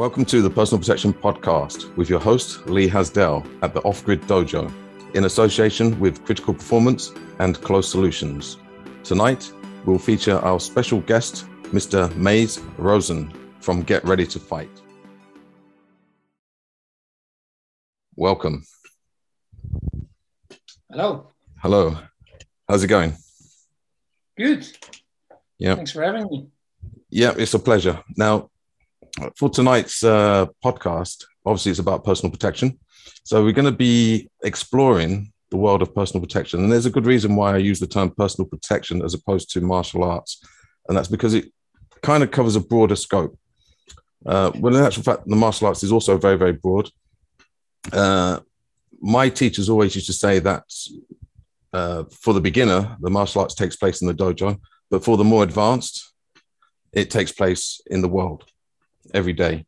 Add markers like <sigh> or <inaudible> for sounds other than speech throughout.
Welcome to the Personal Protection Podcast with your host, Lee Hasdell at the Off Grid Dojo in association with Critical Performance and Close Solutions. Tonight, we'll feature our special guest, Mr. Mees Rozen from Get Ready to Fight. Welcome. Hello. Hello. How's it going? Good. Yeah. Thanks for having me. Yeah, it's a pleasure. Now, for tonight's uh, podcast, obviously it's about personal protection. So we're going to be exploring the world of personal protection. And there's a good reason why I use the term personal protection as opposed to martial arts. And that's because it kind of covers a broader scope. Uh, well, in actual fact, the martial arts is also very, very broad. Uh, my teachers always used to say that uh, for the beginner, the martial arts takes place in the dojo, but for the more advanced, it takes place in the world every day,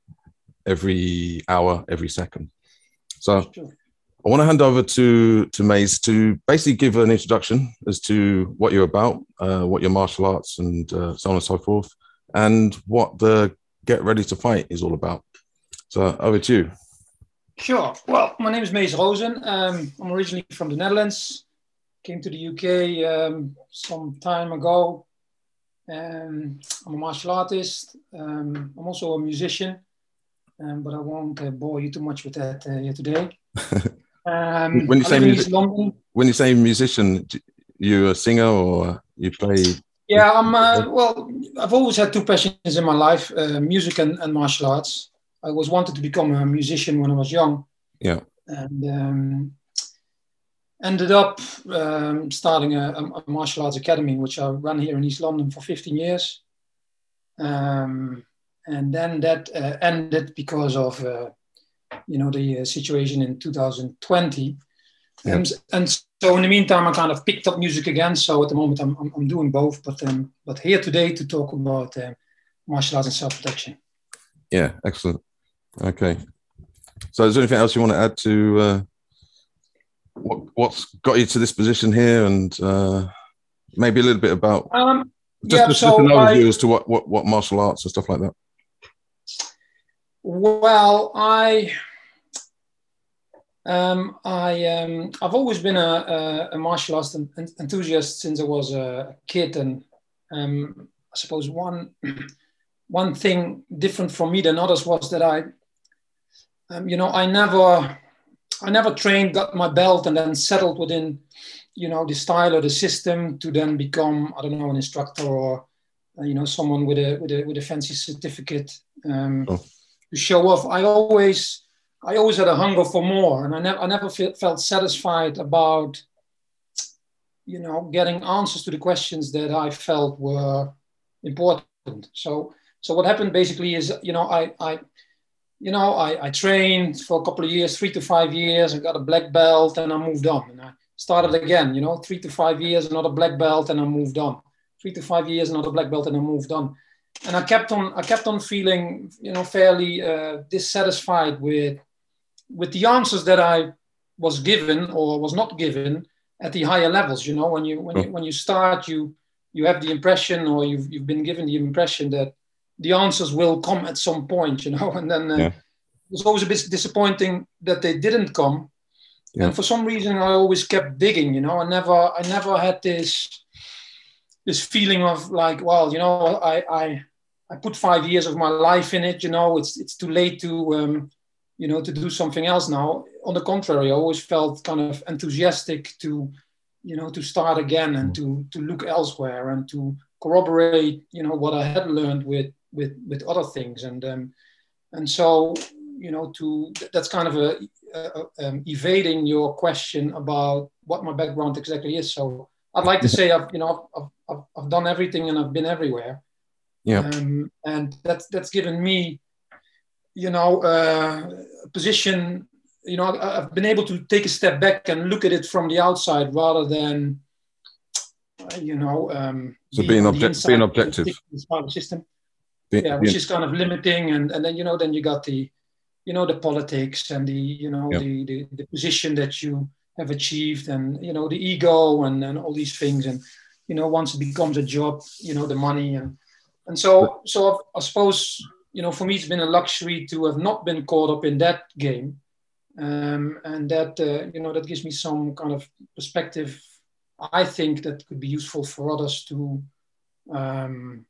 every hour, every second. So I want to hand over to to Mees to basically give an introduction as to what you're about, uh, what your martial arts and uh, so on and so forth, and what the Get Ready to Fight is all about. So over to you. Sure. Well, my name is Mees Rozen. Um, I'm originally from the Netherlands. Came to the UK um, some time ago. Um, I'm a martial artist. Um, I'm also a musician, um, but I won't uh, bore you too much with that uh, here today. <laughs> Um, when you say music, when you say musician, you a singer or you play? Yeah, I'm. Uh, well, I've always had two passions in my life: uh, music and, and, martial arts. I always wanted to become a musician when I was young. Yeah. And um, ended up um, starting a, a, martial arts academy, which I ran here in East London for 15 years. Um, and then that uh, ended because of, uh, you know, the uh, situation in 2020. Yeah. Um, and so in the meantime, I kind of picked up music again. So at the moment, I'm, I'm, I'm doing both. But um, but here today to talk about uh, martial arts and self protection. Yeah, excellent. Okay. So is there anything else you want to add to uh, what what's got you to this position here, and uh, maybe a little bit about um, just, yeah, just so an overview I, as to what, what what martial arts and stuff like that. Well, I um, I um, I've always been a, a, a martial arts enthusiast since I was a kid, and um, I suppose one <clears throat> one thing different from me than others was that I, um, you know, I never I never trained, got my belt, and then settled within, you know, the style or the system to then become, I don't know, an instructor or, uh, you know, someone with a with a with a fancy certificate um, oh. to show off. I always, I always had a hunger for more, and I never, I never felt satisfied about, you know, getting answers to the questions that I felt were important. So, so what happened basically is, you know, I, I you know, I, I trained for a couple of years, three to five years. I got a black belt and I moved on. And I started again, you know, three to five years, another black belt, and I moved on. Three to five years, another black belt, and I moved on. And I kept on, I kept on feeling, you know, fairly uh, dissatisfied with, with the answers that I was given or was not given at the higher levels. You know, when you when you when you start, you you have the impression, or you've you've been given the impression that the answers will come at some point, you know. <laughs> And then uh, yeah. it was always a bit disappointing that they didn't come. Yeah. And for some reason, I always kept digging, you know. I never, I never had this this feeling of like, well, you know, I I I put five years of my life in it, you know. It's it's too late to um, you know to do something else now. On the contrary, I always felt kind of enthusiastic to you know to start again and to to look elsewhere and to corroborate you know what I had learned with with with other things. And um, and so you know to that's kind of a, a um, evading your question about what my background exactly is. So i'd like to say i've you know i've, I've, I've done everything and i've been everywhere. Yeah. Um, and that's that's given me you know uh, a position you know i've been able to take a step back and look at it from the outside rather than you know um, so being, object- being objective. system yeah, which is kind of limiting, and and then you know then you got the, you know the politics and the you know yeah. the, the the position that you have achieved, and you know the ego and and all these things, and you know once it becomes a job, you know the money and and so so I suppose you know, for me, it's been a luxury to have not been caught up in that game. Um, and that, uh, you know, that gives me some kind of perspective, I think, that could be useful for others to, um,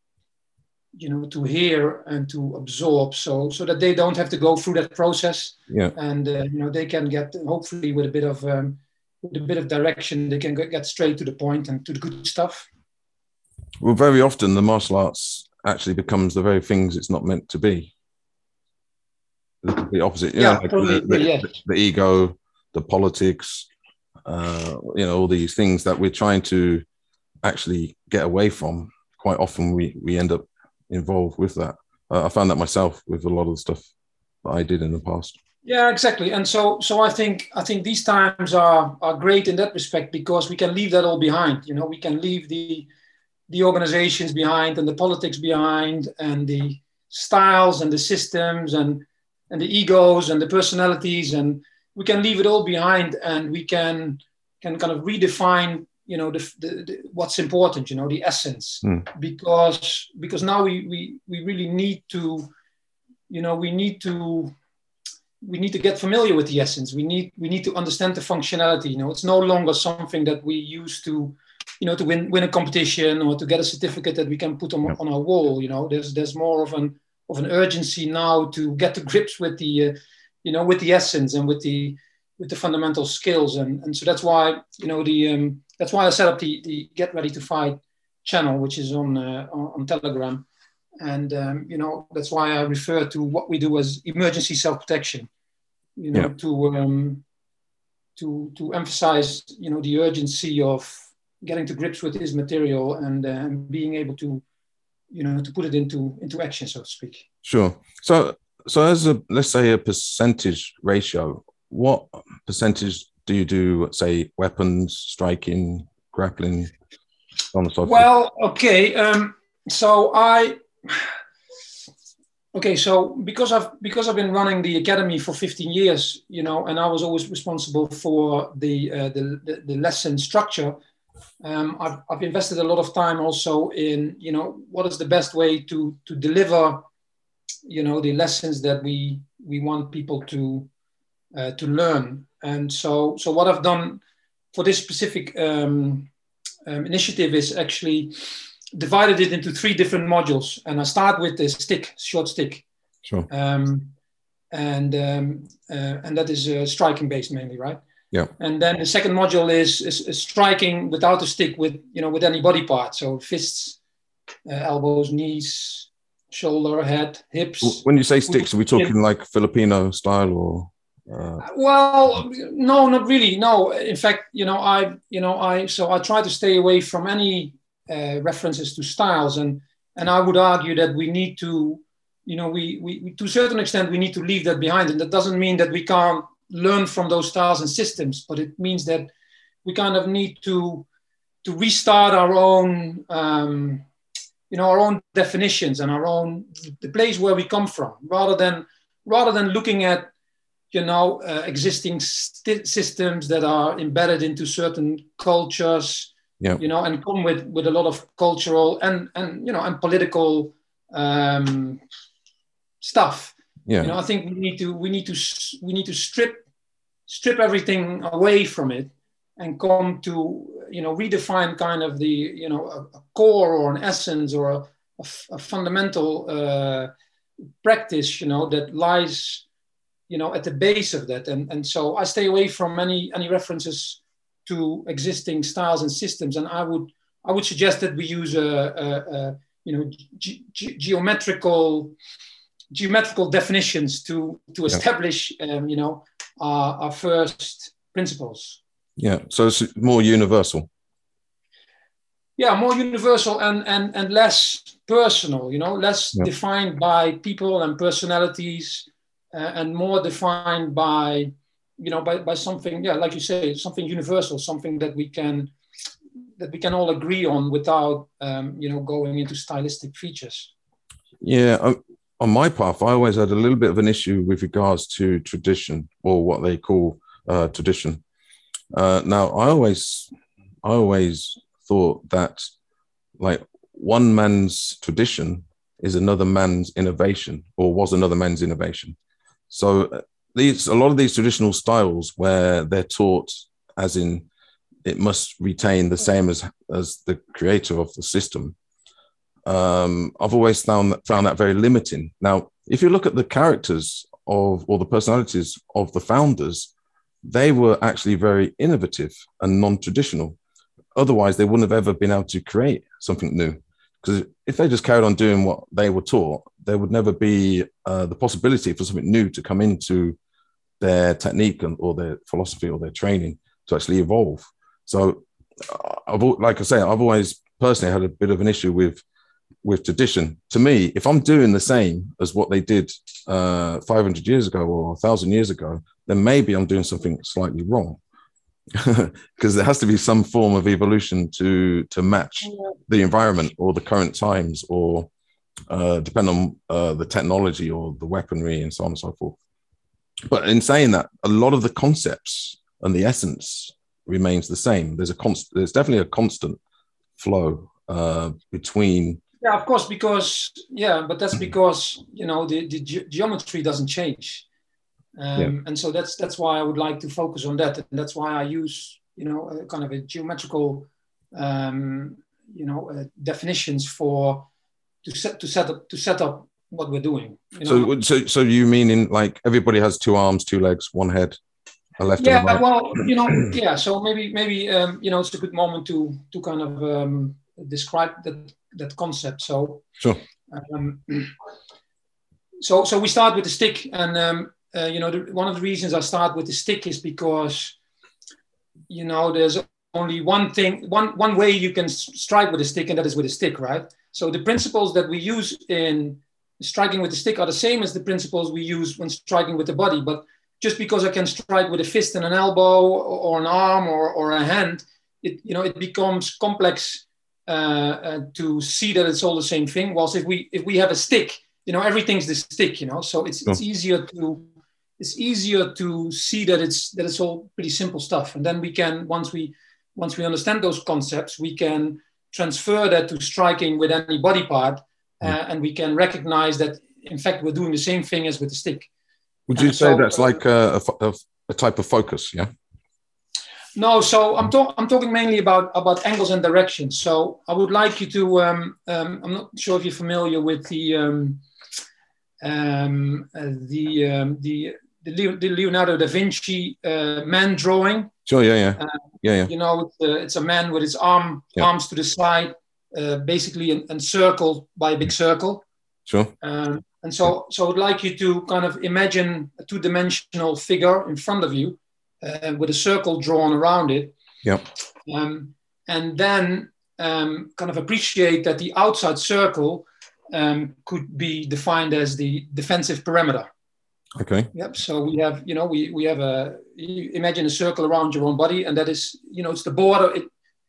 you know, to hear and to absorb so, so that they don't have to go through that process. Yeah. And, uh, you know, they can get, hopefully, with a bit of, um, with a bit of direction, they can get straight to the point and to the good stuff. Well, very often the martial arts actually becomes the very things it's not meant to be. The opposite, yeah, like the, the, yeah. the, ego, the politics, uh, you know, all these things that we're trying to actually get away from. Quite often, we we end up involved with that. Uh, I found that myself with a lot of the stuff that I did in the past. Yeah, exactly. And so, so I think I think these times are are great in that respect because we can leave that all behind. You know, we can leave the the organizations behind and the politics behind and the styles and the systems and and the egos and the personalities and we can leave it all behind and we can can kind of redefine you know the, the, the what's important you know the essence. Mm. because because now we, we we really need to you know we need to we need to get familiar with the essence. We need we need to understand the functionality you know. It's no longer something that we use to you know to win win a competition or to get a certificate that we can put on, on our wall you know. There's there's more of an of an urgency now to get to grips with the uh, you know with the essence and with the with the fundamental skills. And and so that's why you know the um, that's why I set up the the get ready to fight channel which is on uh, on, telegram. And um, you know that's why I refer to what we do as emergency self-protection you know yeah. to um, to to emphasize you know the urgency of getting to grips with this material and uh, being able to you know to put it into into action so to speak. Sure. So so as a let's say a percentage ratio what percentage do you do say weapons striking grappling on the side well okay um so i okay so because i've because i've been running the academy for 15 years you know and i was always responsible for the uh, the, the, the lesson structure um, I've, I've invested a lot of time also in you know what is the best way to to deliver you know the lessons that we we want people to uh, to learn and so so what I've done for this specific um, um, initiative is actually divided it into three different modules and I start with the stick short stick sure um, and um, uh, and that is uh, striking based mainly right yeah. And then the second module is, is, is, striking without a stick with you know with any body part. So fists, uh, elbows, knees, shoulder, head, hips. When you say sticks, are we talking like Filipino style or? Uh... Well, no, not really. No, in fact, you know, I, you know, I so I try to stay away from any uh, references to styles, and and I would argue that we need to, you know, we, we to a certain extent we need to leave that behind, and that doesn't mean that we can't learn from those styles and systems, but it means that we kind of need to to restart our own um, you know our own definitions and our own the place where we come from rather than rather than looking at you know uh, existing st- systems that are embedded into certain cultures yeah. you know and come with with a lot of cultural and and you know and political um, stuff yeah you know i think we need to we need to we need to strip strip everything away from it and come to you know redefine kind of the you know a, a core or an essence or a, a, a fundamental uh, practice you know that lies you know at the base of that and and so i stay away from any any references to existing styles and systems and i would i would suggest that we use a, a, a you know ge- ge- geometrical geometrical definitions to to establish um, you know our, our first principles. Yeah, so it's more universal. Yeah, more universal and and and less personal. You know, less yeah. defined by people and personalities, and more defined by you know by, by something. Yeah, like you say, something universal, something that we can that we can all agree on without um, you know going into stylistic features. Yeah, on my path, I always had a little bit of an issue with regards to tradition or what they call uh, tradition. Uh, now, I always, I always thought that like one man's tradition is another man's innovation or was another man's innovation. So uh, these a lot of these traditional styles where they're taught as in it must retain the same as as the creator of the system. Um, I've always found that found that very limiting. Now, if you look at the characters of or the personalities of the founders, they were actually very innovative and non-traditional. Otherwise, they wouldn't have ever been able to create something new. Because if they just carried on doing what they were taught, there would never be uh, the possibility for something new to come into their technique and, or their philosophy or their training to actually evolve. So, uh, I've like I say, I've always personally had a bit of an issue with with tradition. To me, if I'm doing the same as what they did uh, 500 years ago or 1,000 years ago, then maybe I'm doing something slightly wrong. <laughs> Because there has to be some form of evolution to to match the environment or the current times, or uh, depend on uh, the technology or the weaponry and so on and so forth. But in saying that, a lot of the concepts and the essence remains the same. There's a constant. There's definitely a constant flow uh, between yeah, of course, because yeah, but that's because you know the, the ge- geometry doesn't change, um, yeah. and so that's that's why I would like to focus on that, and that's why I use you know kind of a geometrical um, you know uh, definitions for to set to set up to set up what we're doing. You know? So so so you mean in like everybody has two arms, two legs, one head, a left. Yeah, right? well, you know, <clears throat> yeah. So maybe maybe um, you know it's a good moment to to kind of um, describe that that concept. So sure. Um, <clears throat> so so we start with the stick, and um, uh, you know the, one of the reasons I start with the stick is because you know there's only one thing, one one way you can strike with a stick, and that is with a stick, right? So the principles that we use in striking with the stick are the same as the principles we use when striking with the body, but just because I can strike with a fist and an elbow or an arm or, or a hand, it you know it becomes complex uh, uh, to see that it's all the same thing. Whilst if we if we have a stick, you know, everything's the stick, you know, so it's it's easier to it's easier to see that it's that it's all pretty simple stuff. And then we can once we once we understand those concepts, we can transfer that to striking with any body part, uh, and we can recognize that in fact we're doing the same thing as with the stick. Would you and say so, that's like a, a, a type of focus? Yeah. No, so I'm, talk- I'm talking mainly about, about angles and directions. So I would like you to, um, um, I'm not sure if you're familiar with the, um, um, uh, the, um, the, the, Leonardo da Vinci uh, man drawing. Sure, yeah, yeah. Uh, yeah, yeah. You know, it's a, it's a, man with his arm, yeah. arms to the side, uh, basically encircled by a big circle. Sure. Um, and so, so I'd like you to kind of imagine a two-dimensional figure in front of you uh, with a circle drawn around it. Yeah. Um, and then um, kind of appreciate that the outside circle um, could be defined as the defensive perimeter. Okay. Yep. So we have, you know, we, we have a, imagine a circle around your own body and that is, you know, it's the border, it,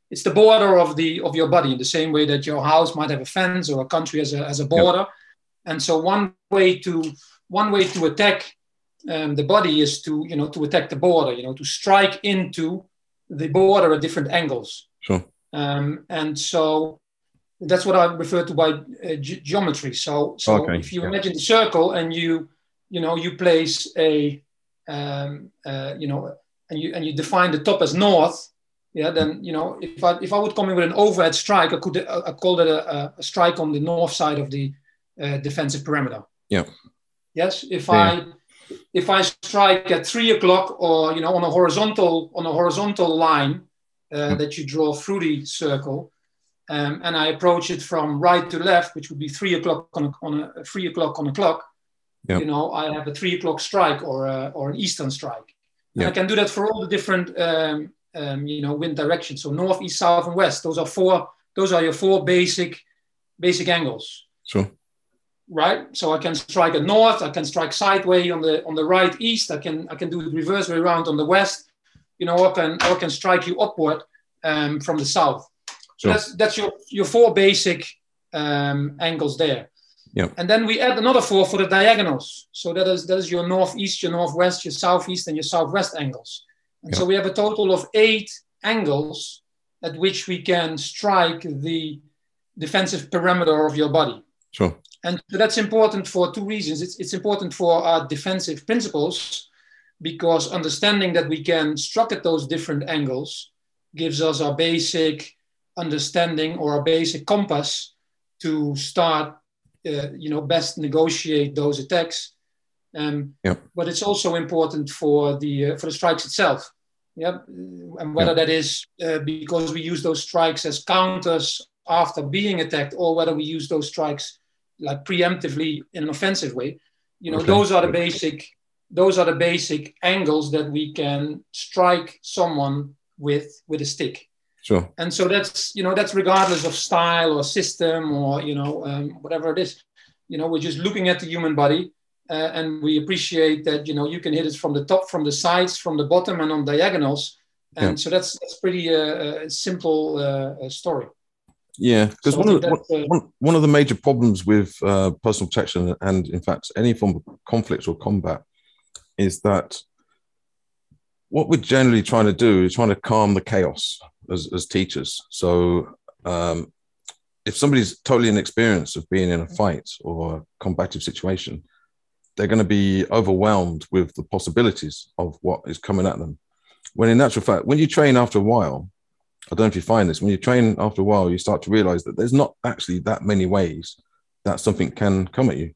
it's the border of the, of your body in the same way that your house might have a fence or a country as a, has a border. Yep. And so one way to, one way to attack um, the body is to you know to attack the border you know to strike into the border at different angles sure um, and so that's what i refer to by uh, ge- geometry so so okay. if you yeah. imagine the circle and you you know you place a um, uh, you know and you and you define the top as north yeah then you know if i if i would come in with an overhead strike i could uh, i call it a, a, strike on the north side of the uh, defensive perimeter yeah yes if yeah. i if I strike at three o'clock or you know on a horizontal on a horizontal line uh, hmm. that you draw through the circle, um, and I approach it from right to left, which would be three o'clock on a, on a three o'clock on a clock. Yep. You know, I have a three o'clock strike or a, or an eastern strike. Yep. I can do that for all the different um, um, you know wind directions. So north, east, south, and west. Those are four. Those are your four basic basic angles. Sure right? So I can strike at north, I can strike sideways on the on the right east, I can I can do the reverse way around on the west, you know, or can or can strike you upward um, from the south. So sure. that's that's your your four basic um, angles there. Yeah. And then we add another four for the diagonals. So that is that is your northeast, your northwest, your southeast, and your southwest angles. And so we have a total of eight angles at which we can strike the defensive perimeter of your body. Sure. And that's important for two reasons. It's, it's important for our defensive principles because understanding that we can struck at those different angles gives us our basic understanding or a basic compass to start, you know, best negotiate those attacks. Um, yeah. But it's also important for the uh, for the strikes itself. Yeah, and whether yeah. that is uh, because we use those strikes as counters after being attacked, or whether we use those strikes like preemptively in an offensive way. You know, okay. those are the basic those are the basic angles that we can strike someone with with a stick. Sure. And so that's you know that's regardless of style or system or you know um, whatever it is. You know, we're just looking at the human body, uh, and we appreciate that you know you can hit it from the top, from the sides, from the bottom, and on diagonals. And yeah. so that's that's pretty uh, a simple uh, story. Yeah, because so one, of the, uh, one, one of the major problems with uh, personal protection and, in fact, any form of conflict or combat is that what we're generally trying to do is trying to calm the chaos as, as teachers. So um, if somebody's totally inexperienced of being in a fight or a combative situation, they're going to be overwhelmed with the possibilities of what is coming at them. When in actual fact, when you train after a while, I don't know if you find this, when you train after a while, you start to realize that there's not actually that many ways that something can come at you.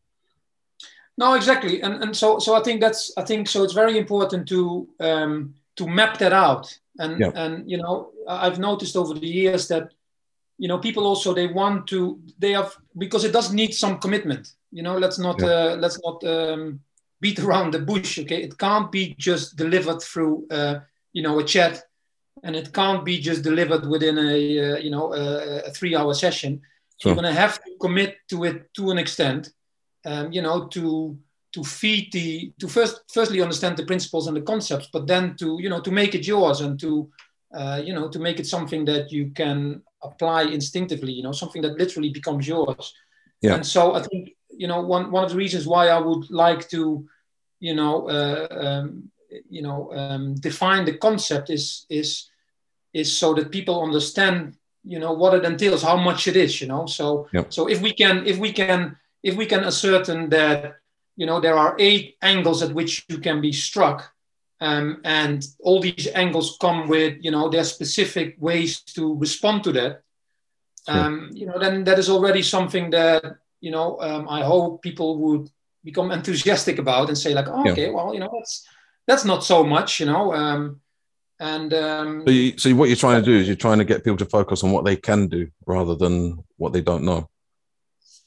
No, exactly, and and so so I think that's I think so. It's very important to um, to map that out, and yeah. and you know I've noticed over the years that you know people also they want to they have because it does need some commitment. You know, let's not yeah. uh, let's not um, beat around the bush. Okay, it can't be just delivered through uh, you know a chat, and it can't be just delivered within a uh, you know a, a three-hour session. Sure. You're going to have to commit to it to an extent um, you know, to to feed the to first firstly understand the principles and the concepts, but then to you know to make it yours and to uh, you know to make it something that you can apply instinctively. You know, something that literally becomes yours. Yeah. And so I think you know one one of the reasons why I would like to you know uh, um, you know um, define the concept is is is so that people understand you know what it entails how much it is you know so yep. so if we can if we can if we can ascertain that you know there are eight angles at which you can be struck um, and all these angles come with you know their specific ways to respond to that. Um, you know then that is already something that you know um, i hope people would become enthusiastic about and say like oh, okay yeah. well you know that's that's not so much you know um, and um, so, you, so what you're trying to do is you're trying to get people to focus on what they can do rather than what they don't know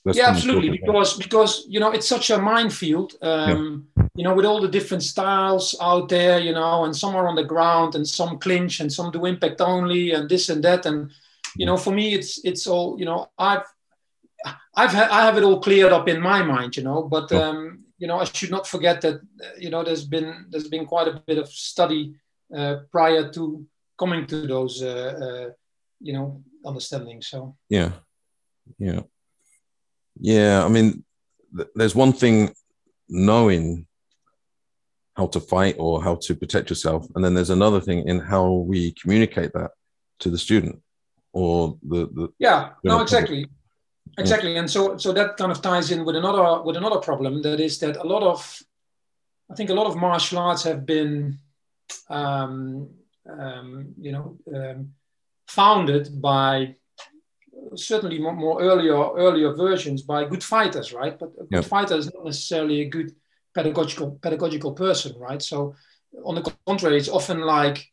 that's yeah, absolutely. Because because you know it's such a minefield. Um, yeah. You know, with all the different styles out there, you know, and some are on the ground, and some clinch, and some do impact only, and this and that, and you know, for me, it's it's all you know. I've I've ha- I have it all cleared up in my mind, you know, but um, you know, I should not forget that you know there's been there's been quite a bit of study uh, prior to coming to those uh, uh, you know understandings. So yeah, yeah. Yeah, I mean, th- there's one thing knowing how to fight or how to protect yourself, and then there's another thing in how we communicate that to the student or the, the yeah no exactly. Exactly and so so that kind of ties in with another with another problem that is that a lot of i think a lot of martial arts have been um, um, you know um, founded by certainly more, earlier earlier versions by good fighters, right? But a good yep. fighter is not necessarily a good pedagogical pedagogical person, right? So on the contrary, it's often like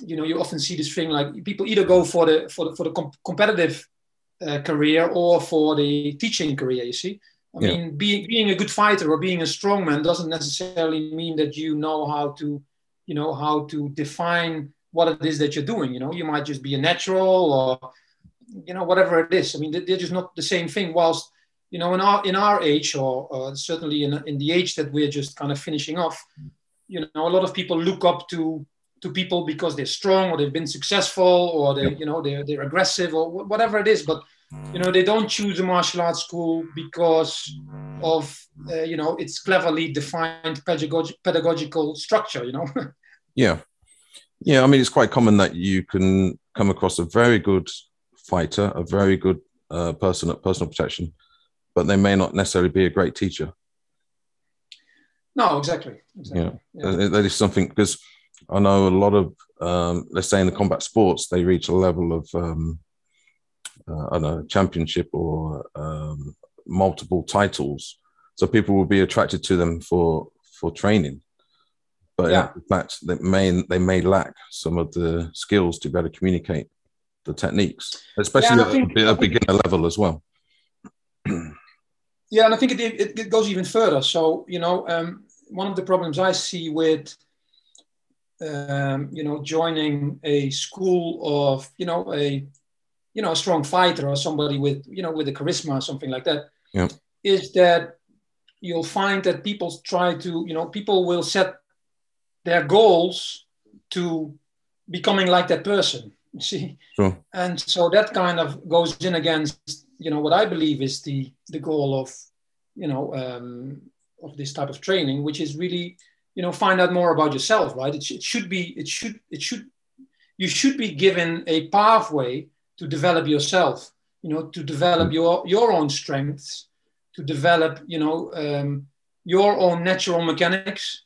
you know you often see this thing like people either go for the for the for the com- competitive uh, career or for the teaching career. You see. I yeah. mean, being being a good fighter or being a strong man doesn't necessarily mean that you know how to, you know, how to define what it is that you're doing. You know, you might just be a natural, or you know whatever it is. I mean they're just not the same thing whilst you know in our in our age or uh, certainly in, in the age that we're just kind of finishing off you know a lot of people look up to to people because they're strong or they've been successful or they you know they're, they're aggressive or whatever it is. But you know they don't choose a martial arts school because of uh, you know its cleverly defined pedagog- pedagogical structure you know? <laughs> Yeah. Yeah i mean it's quite common that you can come across a very good fighter, a very good uh, person at personal protection, but they may not necessarily be a great teacher. No, exactly. exactly. Yeah, yeah. that is something because I know a lot of, um, let's say in the combat sports, they reach a level of, um, uh, I don't know, championship or um, multiple titles. So people will be attracted to them for for training, but yeah. in fact, they may they may lack some of the skills to better communicate the techniques, especially yeah, at think, a, beginner level as well. yeah, and I think it, it, it, goes even further. So you know, um, one of the problems I see with um, you know joining a school of you know a you know a strong fighter or somebody with you know with a charisma or something like that yeah. is that you'll find that people try to you know people will set their goals to becoming like that person you <laughs> see sure. and so that kind of goes in against you know what i believe is the the goal of you know um, of this type of training which is really you know find out more about yourself right it, sh- it should be it should it should you should be given a pathway to develop yourself you know to develop mm. your your own strengths to develop you know um, your own natural mechanics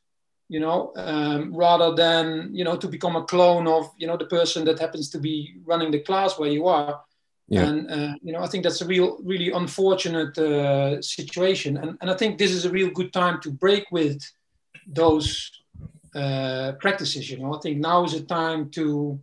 you know, um, rather than, you know, to become a clone of, you know, the person that happens to be running the class where you are. Yeah. And, uh, you know, I think that's a real, really unfortunate uh, situation. And, and I think this is a real good time to break with those uh, practices, you know. I think now is a time to,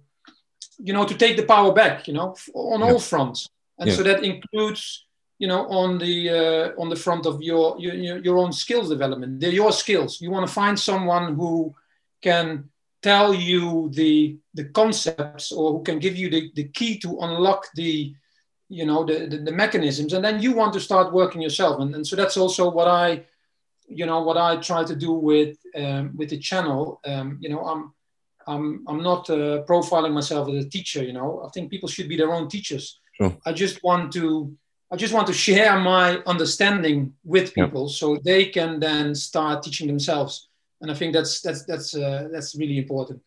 you know, to take the power back, you know, on yeah. all fronts. And yeah. so that includes you know on the uh, on the front of your, your your own skills development. They're your skills. You want to find someone who can tell you the the concepts or who can give you the, the key to unlock the you know the, the, the mechanisms and then you want to start working yourself. And, and so that's also what i you know what i try to do with um, with the channel. Um, you know i'm i'm i'm not uh, profiling myself as a teacher you know. I think people should be their own teachers. Sure. i just want to I just want to share my understanding with people yeah. so they can then start teaching themselves. And I think that's that's that's uh, that's really important.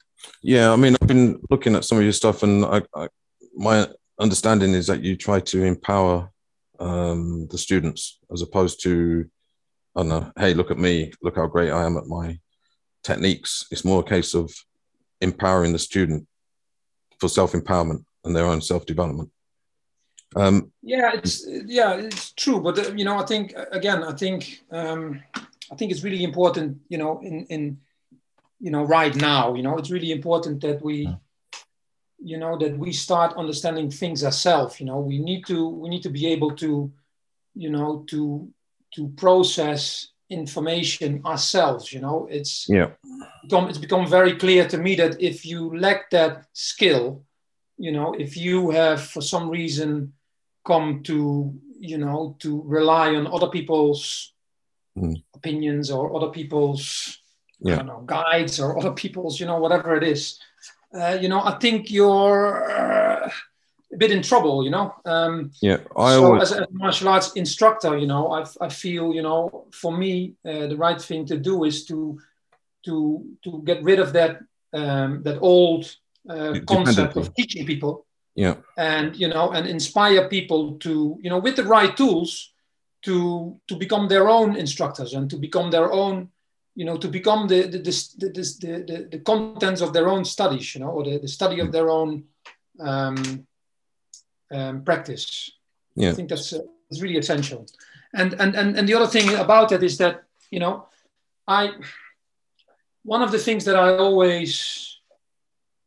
Yeah, I mean, I've been looking at some of your stuff, and I, I, my understanding is that you try to empower um, the students as opposed to, I don't know, hey, look at me, look how great I am at my techniques. It's more a case of empowering the student for self empowerment and their own self development. Um, yeah, it's yeah, it's true. But uh, you know, I think again, I think um, I think it's really important. You know, in in you know, right now, you know, it's really important that we, you know, that we start understanding things ourselves. You know, we need to we need to be able to, you know, to to process information ourselves. You know, it's yeah, become, it's become very clear to me that if you lack that skill, you know, if you have for some reason come to you know to rely on other people's mm. opinions or other people's yeah. Know, guides or <laughs> other people's you know whatever it is uh, you know i think you're uh, a bit in trouble you know um, yeah I so always... as a martial arts instructor you know i, I feel you know for me uh, the right thing to do is to to to get rid of that um, that old uh, concept of teaching people yeah. And you know and inspire people to you know with the right tools to to become their own instructors and to become their own you know to become the the, the, the, the, the contents of their own studies you know or the, the study of their own um, um, practice. Yeah. I think that's uh, is really essential. And, and and and the other thing about it is that you know i one of the things that i always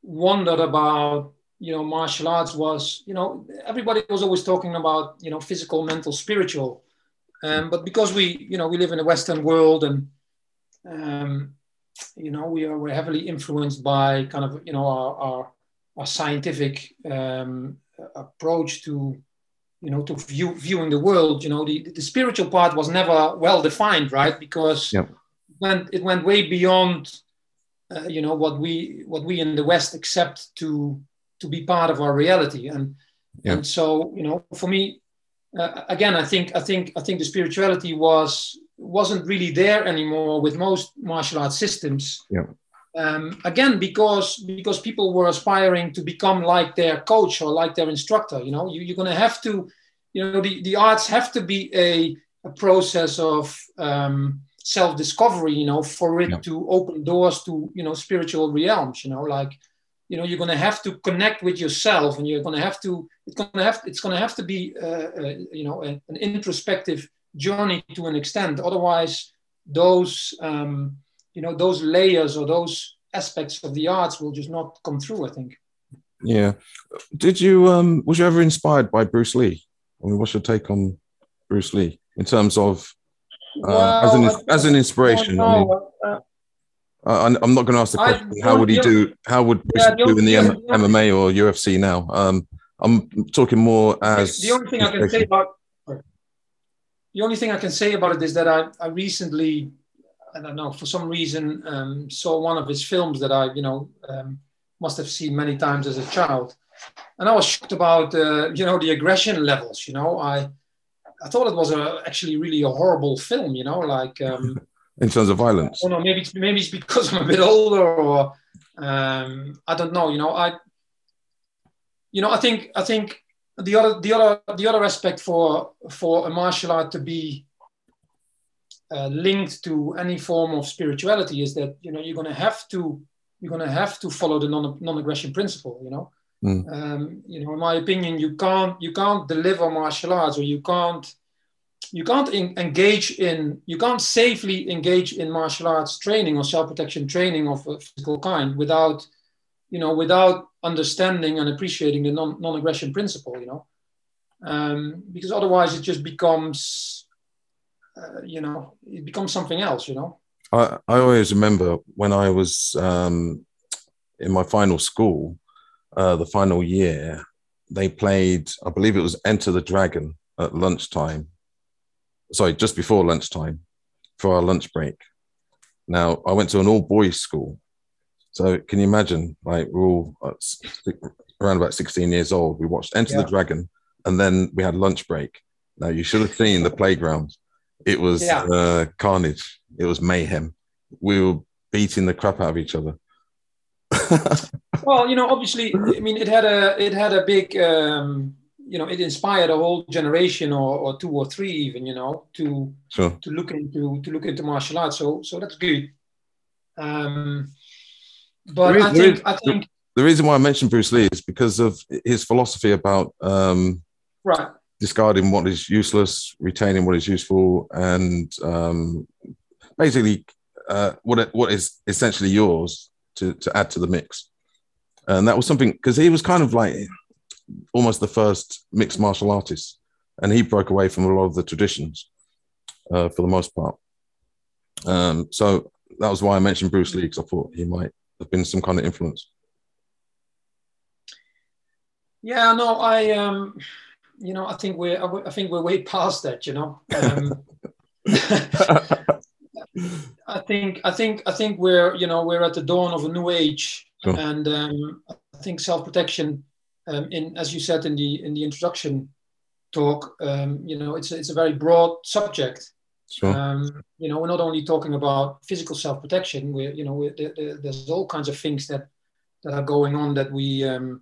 wondered about you know martial arts was you know everybody was always talking about you know physical mental spiritual um, but because we you know we live in a western world and um, you know we are we're heavily influenced by kind of you know our our, our scientific um, approach to you know to view viewing the world you know the, the spiritual part was never well defined right because yep. when it went way beyond uh, you know what we what we in the west accept to to be part of our reality and yeah. and so you know for me uh, again i think i think i think the spirituality was wasn't really there anymore with most martial arts systems yeah. um, again because because people were aspiring to become like their coach or like their instructor you know you, you're going to have to you know the, the arts have to be a, a process of um, self-discovery you know for it yeah. to open doors to you know spiritual realms you know like you know you're going to have to connect with yourself and you're going to have to it's going to have it's going to have to be uh, uh, you know an, an, introspective journey to an extent. Otherwise those um, you know those layers or those aspects of the arts will just not come through i think. Yeah. Did you um was you ever inspired by bruce lee? I mean, what's your take on Bruce Lee in terms of uh, well, as an as an inspiration? I mean, uh, I'm not going to ask the question. I, how would he do? How would Bruce yeah, do in the M- MMA or UFC now? Um, I'm talking more as the only thing I can say about the only thing I can say about it is that I, I recently I don't know for some reason um, saw one of his films that I you know um, must have seen many times as a child, and I was shocked about uh, you know the aggression levels. You know, I I thought it was a, actually really a horrible film. You know, like um, <laughs> in terms of violence. I don't know. Maybe it's, maybe it's because I'm a bit <laughs> older, or um, I don't know. You know, I you know I think I think the other the other the other aspect for for a martial art to be uh, linked to any form of spirituality is that you know you're going to have to you're going to have to follow the non non-aggression principle. You know Mm. Um, you know, in my opinion, you can't you can't deliver martial arts, or you can't you can't in, engage in you can't safely engage in martial arts training or self-protection training of a physical kind without you know without understanding and appreciating the non, non-aggression principle you know um, because otherwise it just becomes uh, you know it becomes something else you know i, I always remember when i was um, in my final school uh, the final year, they played, I believe it was Enter the Dragon at lunchtime. Sorry, just before lunchtime for our lunch break. Now, I went to an all boys school. So, can you imagine? Like, we're all uh, around about 16 years old. We watched Enter yeah. the Dragon and then we had lunch break. Now, you should have seen the playground. It was yeah. uh, carnage, it was mayhem. We were beating the crap out of each other. <laughs> well, you know, obviously, I mean, it had a it had a big, um, you know, it inspired a whole generation or, or two or three even, you know, to sure. to look into to look into martial arts. So so that's good. Um, but is, I think is, I think the reason why I mentioned Bruce Lee is because of his philosophy about um, right discarding what is useless, retaining what is useful, and um, basically uh, what what is essentially yours to, to add to the mix. And that was something because he was kind of like almost the first mixed martial artist, and he broke away from a lot of the traditions uh, for the most part. Um, so that was why I mentioned Bruce Lee because I thought he might have been some kind of influence. Yeah, no, I, um, you know, I think we're, I think we're way past that. You know, um, <laughs> <laughs> I think I think I think we're you know we're at the dawn of a new age, sure. and um, I think self protection, um, in as you said in the in the introduction talk, um, you know it's a, it's a very broad subject. Sure. Um, you know, we're not only talking about physical self protection. We're you know there, there's all kinds of things that that are going on that we um,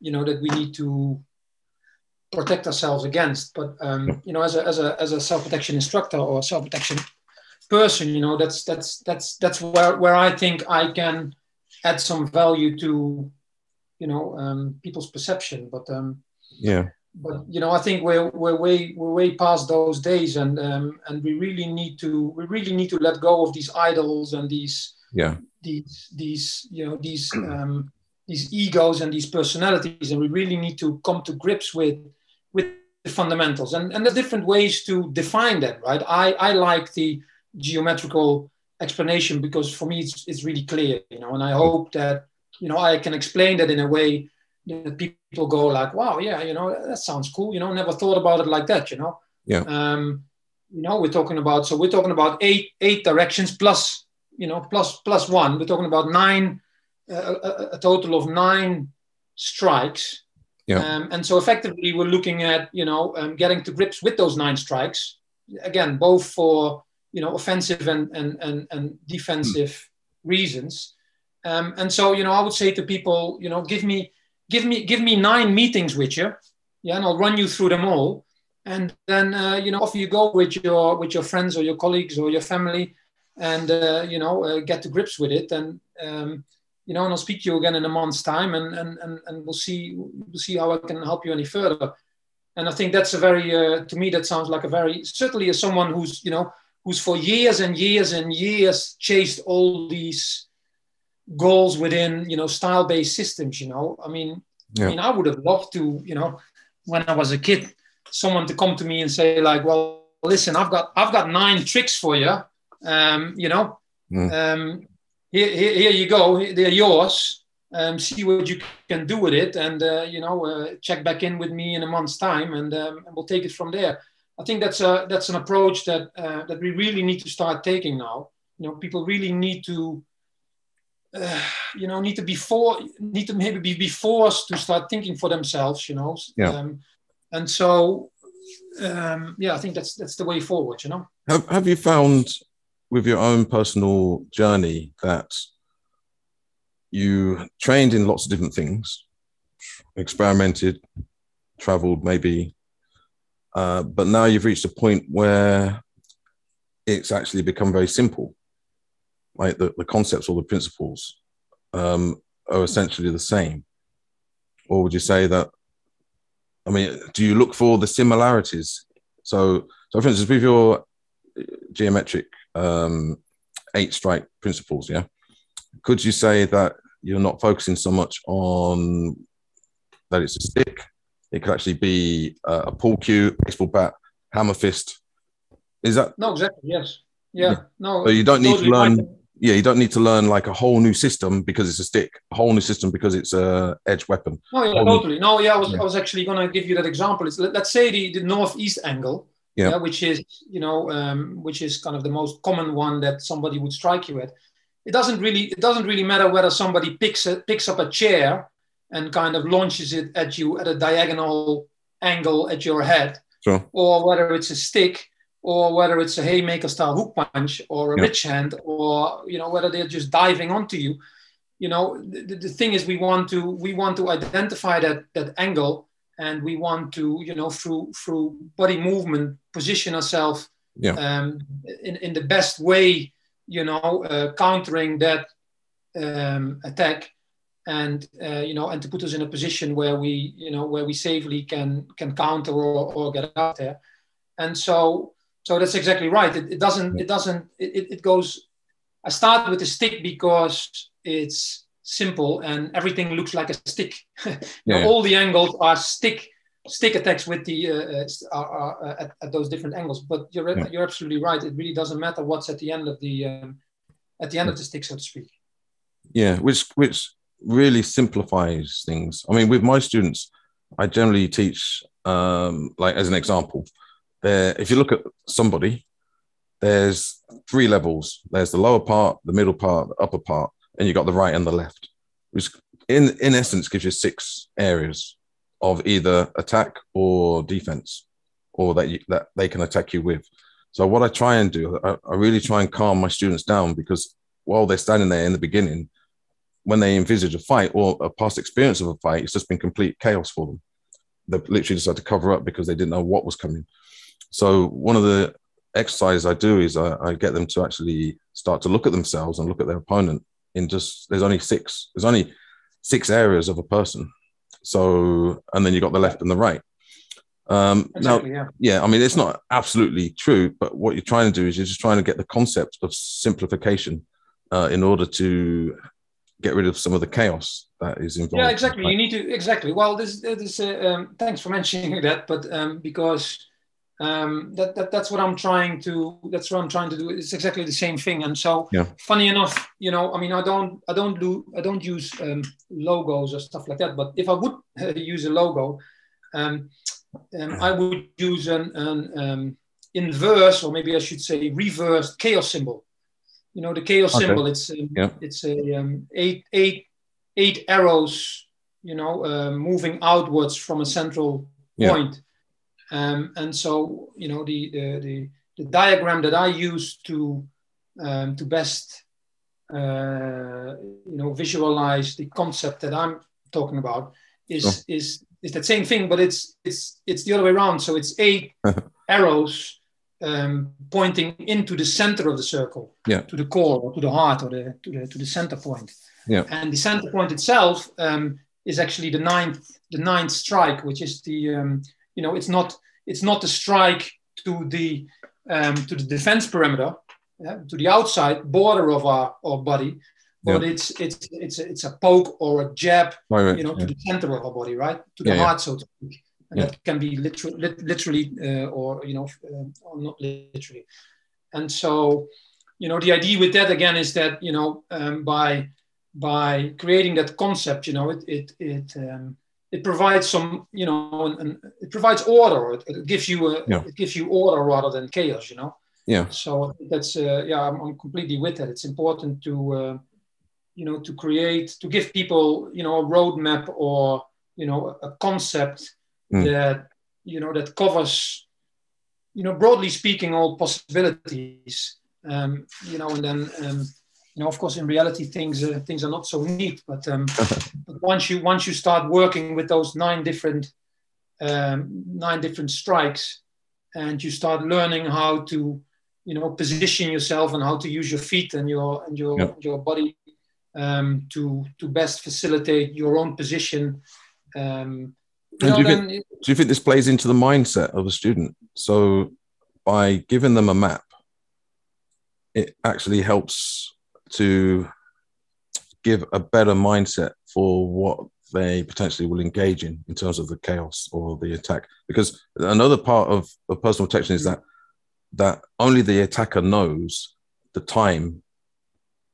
you know that we need to protect ourselves against. But um, you know, as a as a as a self protection instructor or self protection person you know that's that's that's that's where where i think i can add some value to you know um, people's perception but um yeah. but you know i think we're we're way we're way past those days and um and we really need to we really need to let go of these idols and these yeah. these these you know these um these egos and these personalities and we really need to come to grips with with the fundamentals and and the different ways to define that right? I i like the geometrical explanation because for me it's, it's really clear you know and i hope that you know i can explain that in a way that people go like wow yeah you know that sounds cool. You know never thought about it like that you know? Yeah. Um you know we're talking about so we're talking about eight eight directions plus you know plus plus one. We're talking about nine uh, a, a, total of nine strikes. Yeah. Um, and so effectively we're looking at you know um, getting to grips with those nine strikes. Again both for you know offensive and and and, and defensive mm. reasons um, and so you know i would say to people you know give me give me give me nine meetings with you. Yeah and i'll run you through them all. And then uh, you know off you go with your with your friends or your colleagues or your family and uh, you know uh, get to grips with it. And um, you know and i'll speak to you again in a month's time and and and, and we'll see we'll see how i can help you any further. And i think that's a very uh, to me that sounds like a very certainly as someone who's you know who's for years and years and years chased all these goals within you know style based systems you know i mean yeah. i mean i would have loved to you know when i was a kid someone to come to me and say like, well, listen, I've got I've got nine tricks for you. Um, you know, mm. um, here, here, here, you go. They're yours. Um, see what you can do with it, and uh, you know, uh, check back in with me in a month's time, and, um, and we'll take it from there. I think that's a that's an approach that uh, that we really need to start taking now. You know, people really need to. Uh, <sighs> you know, need to be for, need to maybe be, be forced to start thinking for themselves. You know, yeah. Um, and so um, yeah, I think that's that's the way forward. You know. Have Have you found with your own personal journey that you trained in lots of different things, experimented, traveled maybe, uh, but now you've reached a point where it's actually become very simple. Like the, the concepts or the principles um, are essentially the same. Or would you say that I mean, do you look for the similarities? So, so for instance, with your geometric um, eight strike principles, yeah, could you say that you're not focusing so much on that it's a stick? It could actually be a pool cue, baseball bat, hammer fist. Is that no? Exactly. Yes. Yeah. yeah. No. So you don't need totally to learn yeah, you don't need to learn like a whole new system because it's a stick, a whole new system because it's a edge weapon. Oh yeah, totally. No, yeah, I was, yeah. I was actually going to give you that example. It's, let, us say the, the northeast angle, yeah. yeah. which is you know, um, which is kind of the most common one that somebody would strike you at. It doesn't really, it doesn't really matter whether somebody picks a, picks up a chair and kind of launches it at you at a diagonal angle at your head, sure. or whether it's a stick or whether it's a haymaker style hook punch or a yeah. rich hand or you know whether they're just diving onto you you know the, the thing is we want to we want to identify that that angle and we want to you know through through body movement position ourselves yeah. um, in, in the best way you know uh, countering that um, attack and uh, you know and to put us in a position where we you know where we safely can can counter or, or get out there and so so that's exactly right. It, it doesn't, it doesn't, it, it goes, I start with a stick because it's simple and everything looks like a stick. <laughs> yeah. all the angles are stick stick attacks with the uh, uh are, are uh, at, at, those different angles. But you're yeah. you're absolutely right. It really doesn't matter what's at the end of the um, at the end of the stick, so to speak. Yeah, which which really simplifies things. I mean, with my students, I generally teach um, like as an example there, if you look at somebody, there's three levels. There's the lower part, the middle part, the upper part, and you've got the right and the left, which in, in essence gives you six areas of either attack or defense, or that you, that they can attack you with. So what I try and do, I, I really try and calm my students down because while they're standing there in the beginning, when they envisage a fight or a past experience of a fight, it's just been complete chaos for them. They literally just had to cover up because they didn't know what was coming. So one of the exercises I do is I, I, get them to actually start to look at themselves and look at their opponent in just there's only six there's only six areas of a person. So and then you got the left and the right. Um, exactly, now, yeah. yeah, I mean it's not absolutely true, but what you're trying to do is you're just trying to get the concept of simplification uh, in order to get rid of some of the chaos that is involved. Yeah, exactly. You need to exactly. Well, this this uh, um, thanks for mentioning <laughs> that, but um, because um, that, that that's what I'm trying to that's what I'm trying to do. It's exactly the same thing. And so, yeah. funny enough, you know, I mean, I don't I don't do I don't use um, logos or stuff like that. But if I would uh, use a logo, um, um, I would use an, an um, inverse or maybe I should say reversed chaos symbol. You know, the chaos okay. symbol. It's um, yeah. it's a um, eight eight eight arrows. You know, uh, moving outwards from a central yeah. point um, and so, you know, the, the, the, the, diagram that I use to, um, to best, uh, you know, visualize the concept that I'm talking about is, is is that same thing, but it's it's it's the other way around. So it's eight <laughs> arrows um, pointing into the center of the circle, Yeah. to the core or to the heart or the to the to the center point. Yeah. And the center point itself um, is actually the ninth the ninth strike, which is the um, you know it's not it's not the strike to the um, to the defense perimeter, yeah, to the outside border of our, our body, but it's it's it's a, it's a poke or a jab, Right, you know, yeah. to the center of our body, right, to the Yeah, yeah. heart, so to speak. And Yeah. that can be literally, literally, uh, or you know, um, or not literally. And so, you know, the idea with that again is that you know, um, by by creating that concept, you know, it it it um, it provides some, you know, and, it provides order. It, it gives you a, Yeah. it gives you order rather than chaos, you know. Yeah. So that's uh, yeah, I'm, I'm completely with that. It's important to uh, you know to create to give people you know a roadmap or you know a concept Mm. that you know that covers you know broadly speaking all possibilities. Um, you know, and then um, you know of course in reality things uh, things are not so neat, but, um, <laughs> but once you once you start working with those nine different um, nine different strikes and you start learning how to you know position yourself and how to use your feet and your and your Yeah. your body um, to to best facilitate your own position um, you know, do you then Do you think this plays into the mindset of a student? So by giving them a map, it actually helps to give a better mindset for what they potentially will engage in in terms of the chaos or the attack. Because another part of, of personal protection is that that only the attacker knows the time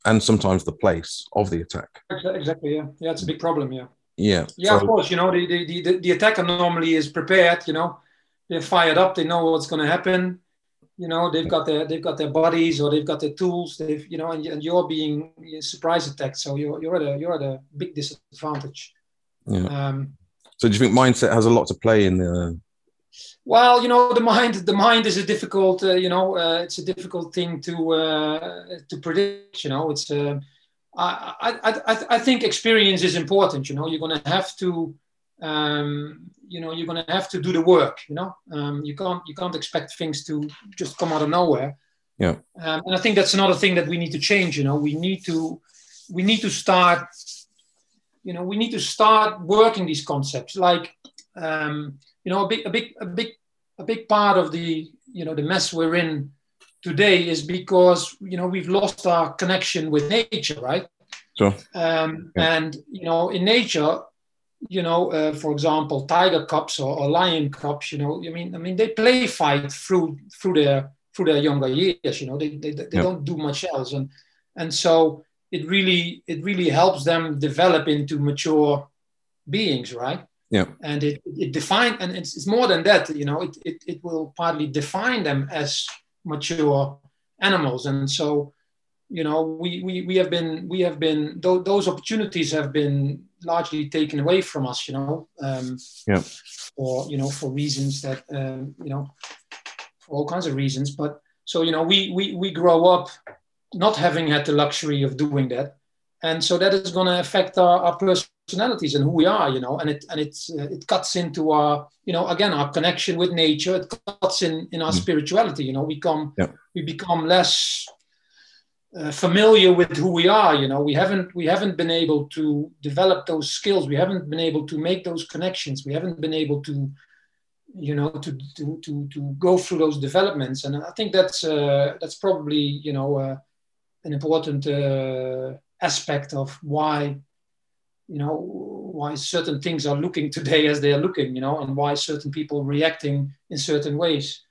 and sometimes the place of the attack. Exactly. Yeah. Yeah. It's a big problem. Yeah. Yeah. Yeah. of course. You know, the, the, the, the attacker normally is prepared. You know, they're fired up. They know what's going to happen. You know, they've got their they've got their bodies or they've got their tools. They've you know, and, and you're being surprise attacked. So you're you're at a you're at a big disadvantage. Yeah. Um, So do you think mindset has a lot to play in the well, you know, the mind the mind is a difficult. Uh, you know, uh, it's a difficult thing to uh, to predict. You know, it's. Uh, I, I, I, I think experience is important. You know, you're going to have to, um, you know, you're going to have to do the work. You know, um, you can't you can't expect things to just come out of nowhere. Yeah. Um, and I think that's another thing that we need to change. You know, we need to we need to start. You know, we need to start working these concepts. Like, um, you know, a big a big a big a big part of the you know the mess we're in today is because you know we've lost our connection with nature right Sure. um, Yeah. and you know in nature you know uh, for example tiger cubs or, or lion cubs you know i mean i mean they play fight through through their through their younger years you know they, they, they Yeah. don't do much else and and so it really it really helps them develop into mature beings right Yeah. and it it define and it's, it's more than that you know it, it it will partly define them as mature animals and so you know we we, we have been we have been th- those opportunities have been largely taken away from us you know um Yeah. for you know for reasons that um you know for all kinds of reasons but so you know we we we grow up not having had the luxury of doing that and so that is going to affect our, our personalities and who we are you know and it and it's uh, it cuts into our you know again our connection with nature it cuts in in our Mm. spirituality you know we come Yeah. we become less uh, familiar with who we are you know. We haven't we haven't been able to develop those skills. We haven't been able to make those connections. We haven't been able to you know to to to, to go through those developments. And i think that's uh, that's probably you know uh, an important uh, aspect of why you know why certain things are looking today as they are looking you know and why certain people reacting in certain ways.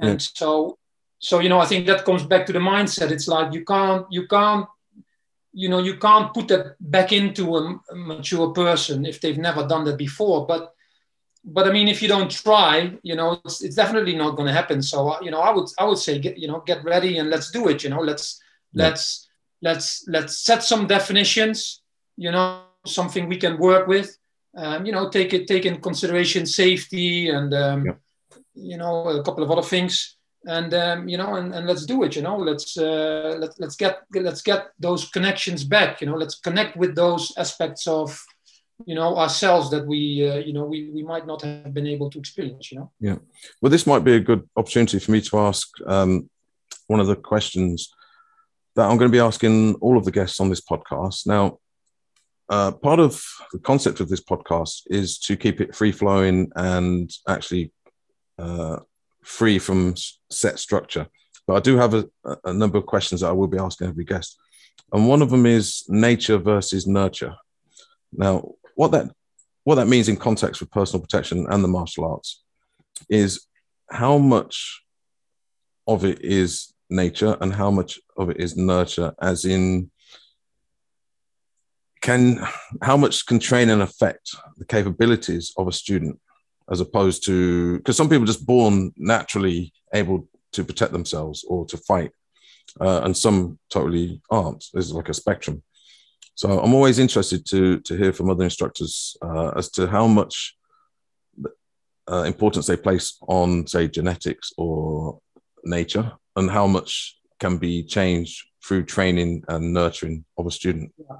And so so you know i think that comes back to the mindset. It's like you can't you can't you know you can't put that back into a, a mature person if they've never done that before. But but i mean if you don't try you know it's, it's definitely not going to happen. So uh, you know i would i would say get you know get ready and let's do it you know. Let's Yeah. let's let's let's set some definitions you know something we can work with. Um, you know take it take in consideration safety and um, Yeah. you know a couple of other things and um, you know and, and let's do it you know let's uh, let, let's get let's get those connections back you know let's connect with those aspects of you know ourselves that we uh, you know we, we might not have been able to experience you know? Yeah. Well this might be a good opportunity for me to ask um, one of the questions that i'm going to be asking all of the guests on this podcast. Now uh, part of the concept of this podcast is to keep it free flowing and actually uh, free from set structure. But i do have a, a number of questions that i will be asking every guest. And one of them is nature versus nurture. Now what that what that means in context with personal protection and the martial arts is how much of it is nature and how much of it is nurture as in can how much can train and affect the capabilities of a student as opposed to because some people just born naturally able to protect themselves or to fight uh, and some totally aren't there's like a spectrum so I'm always interested to to hear from other instructors uh, as to how much uh, importance they place on, say, genetics or nature, and how much can be changed through training and nurturing of a student. Yeah,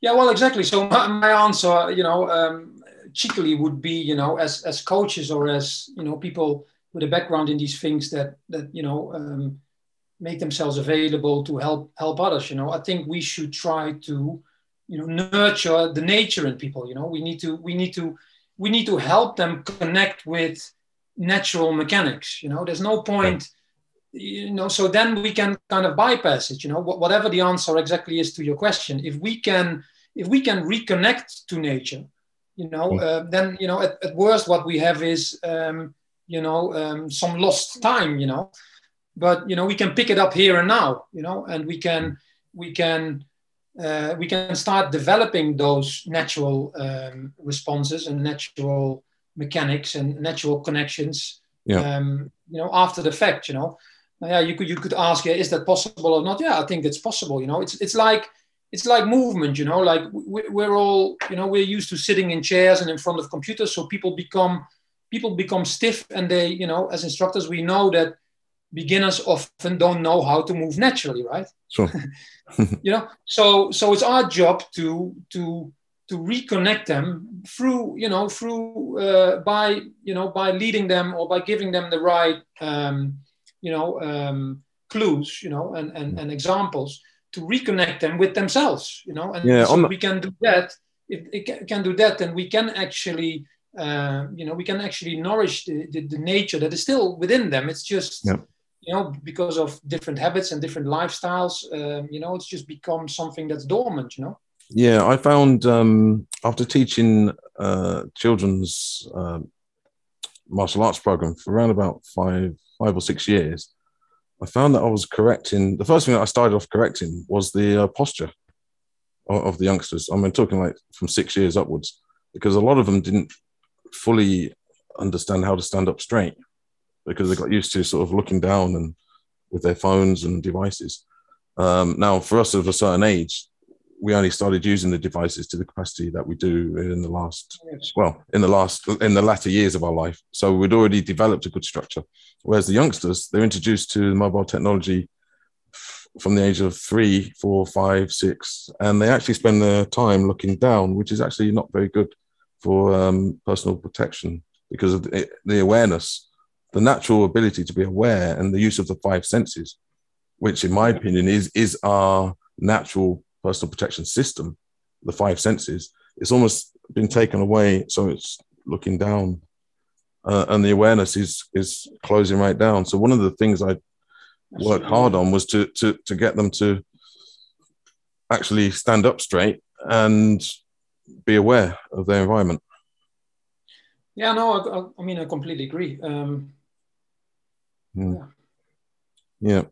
yeah well, exactly. So my, my answer, you know, um, cheekily would be, you know, as as coaches or as you know people with a background in these things that that you know. Um, make themselves available to help help others you know. I think we should try to you know nurture the nature in people you know. We need to we need to we need to help them connect with natural mechanics you know. There's no point you know so then we can kind of bypass it you know. Whatever the answer exactly is to your question if we can if we can reconnect to nature you know mm. uh, then you know at, at worst what we have is um, you know um, some lost time you know. But you know we can pick it up here and now you know and we can we can uh, we can start developing those natural um, responses and natural mechanics and natural connections yeah. um, you know after the fact you know. Yeah you could you could ask yeah, is that possible or not? Yeah i think it's possible you know. It's it's like it's like movement you know like we're all you know we're used to sitting in chairs and in front of computers so people become people become stiff and they you know as instructors we know that beginners often don't know how to move naturally, right? Sure. <laughs> <laughs> you know, so so it's our job to to to reconnect them through you know through uh, by you know by leading them or by giving them the right um, you know um, clues you know and, and and examples to reconnect them with themselves you know and yeah, so we can do that. If it can do that then we can actually uh, you know we can actually nourish the, the, the, nature that is still within them. It's just yeah. you know, because of different habits and different lifestyles, um, you know, it's just become something that's dormant, you know. Yeah, I found um, after teaching uh, children's uh, martial arts program for around about five, five or six years, I found that I was correcting. The first thing that I started off correcting was the uh, posture of, of the youngsters. I mean, talking like from six years upwards, because a lot of them didn't fully understand how to stand up straight because they got used to sort of looking down and with their phones and devices. Um, now, for us of a certain age, we only started using the devices to the capacity that we do in the last, well, in the last, in the latter years of our life. So we'd already developed a good structure. Whereas the youngsters, they're introduced to mobile technology from the age of three, four, five, six, and they actually spend their time looking down, which is actually not very good for um, personal protection because of the, the awareness the natural ability to be aware and the use of the five senses, which, in my opinion, is is our natural personal protection system. The five senses. It's almost been taken away, so it's looking down, uh, and the awareness is is closing right down. So one of the things I worked hard on was to to to get them to actually stand up straight and be aware of their environment. Yeah, no, I, I mean, I completely agree. Um, Mm. Yeah.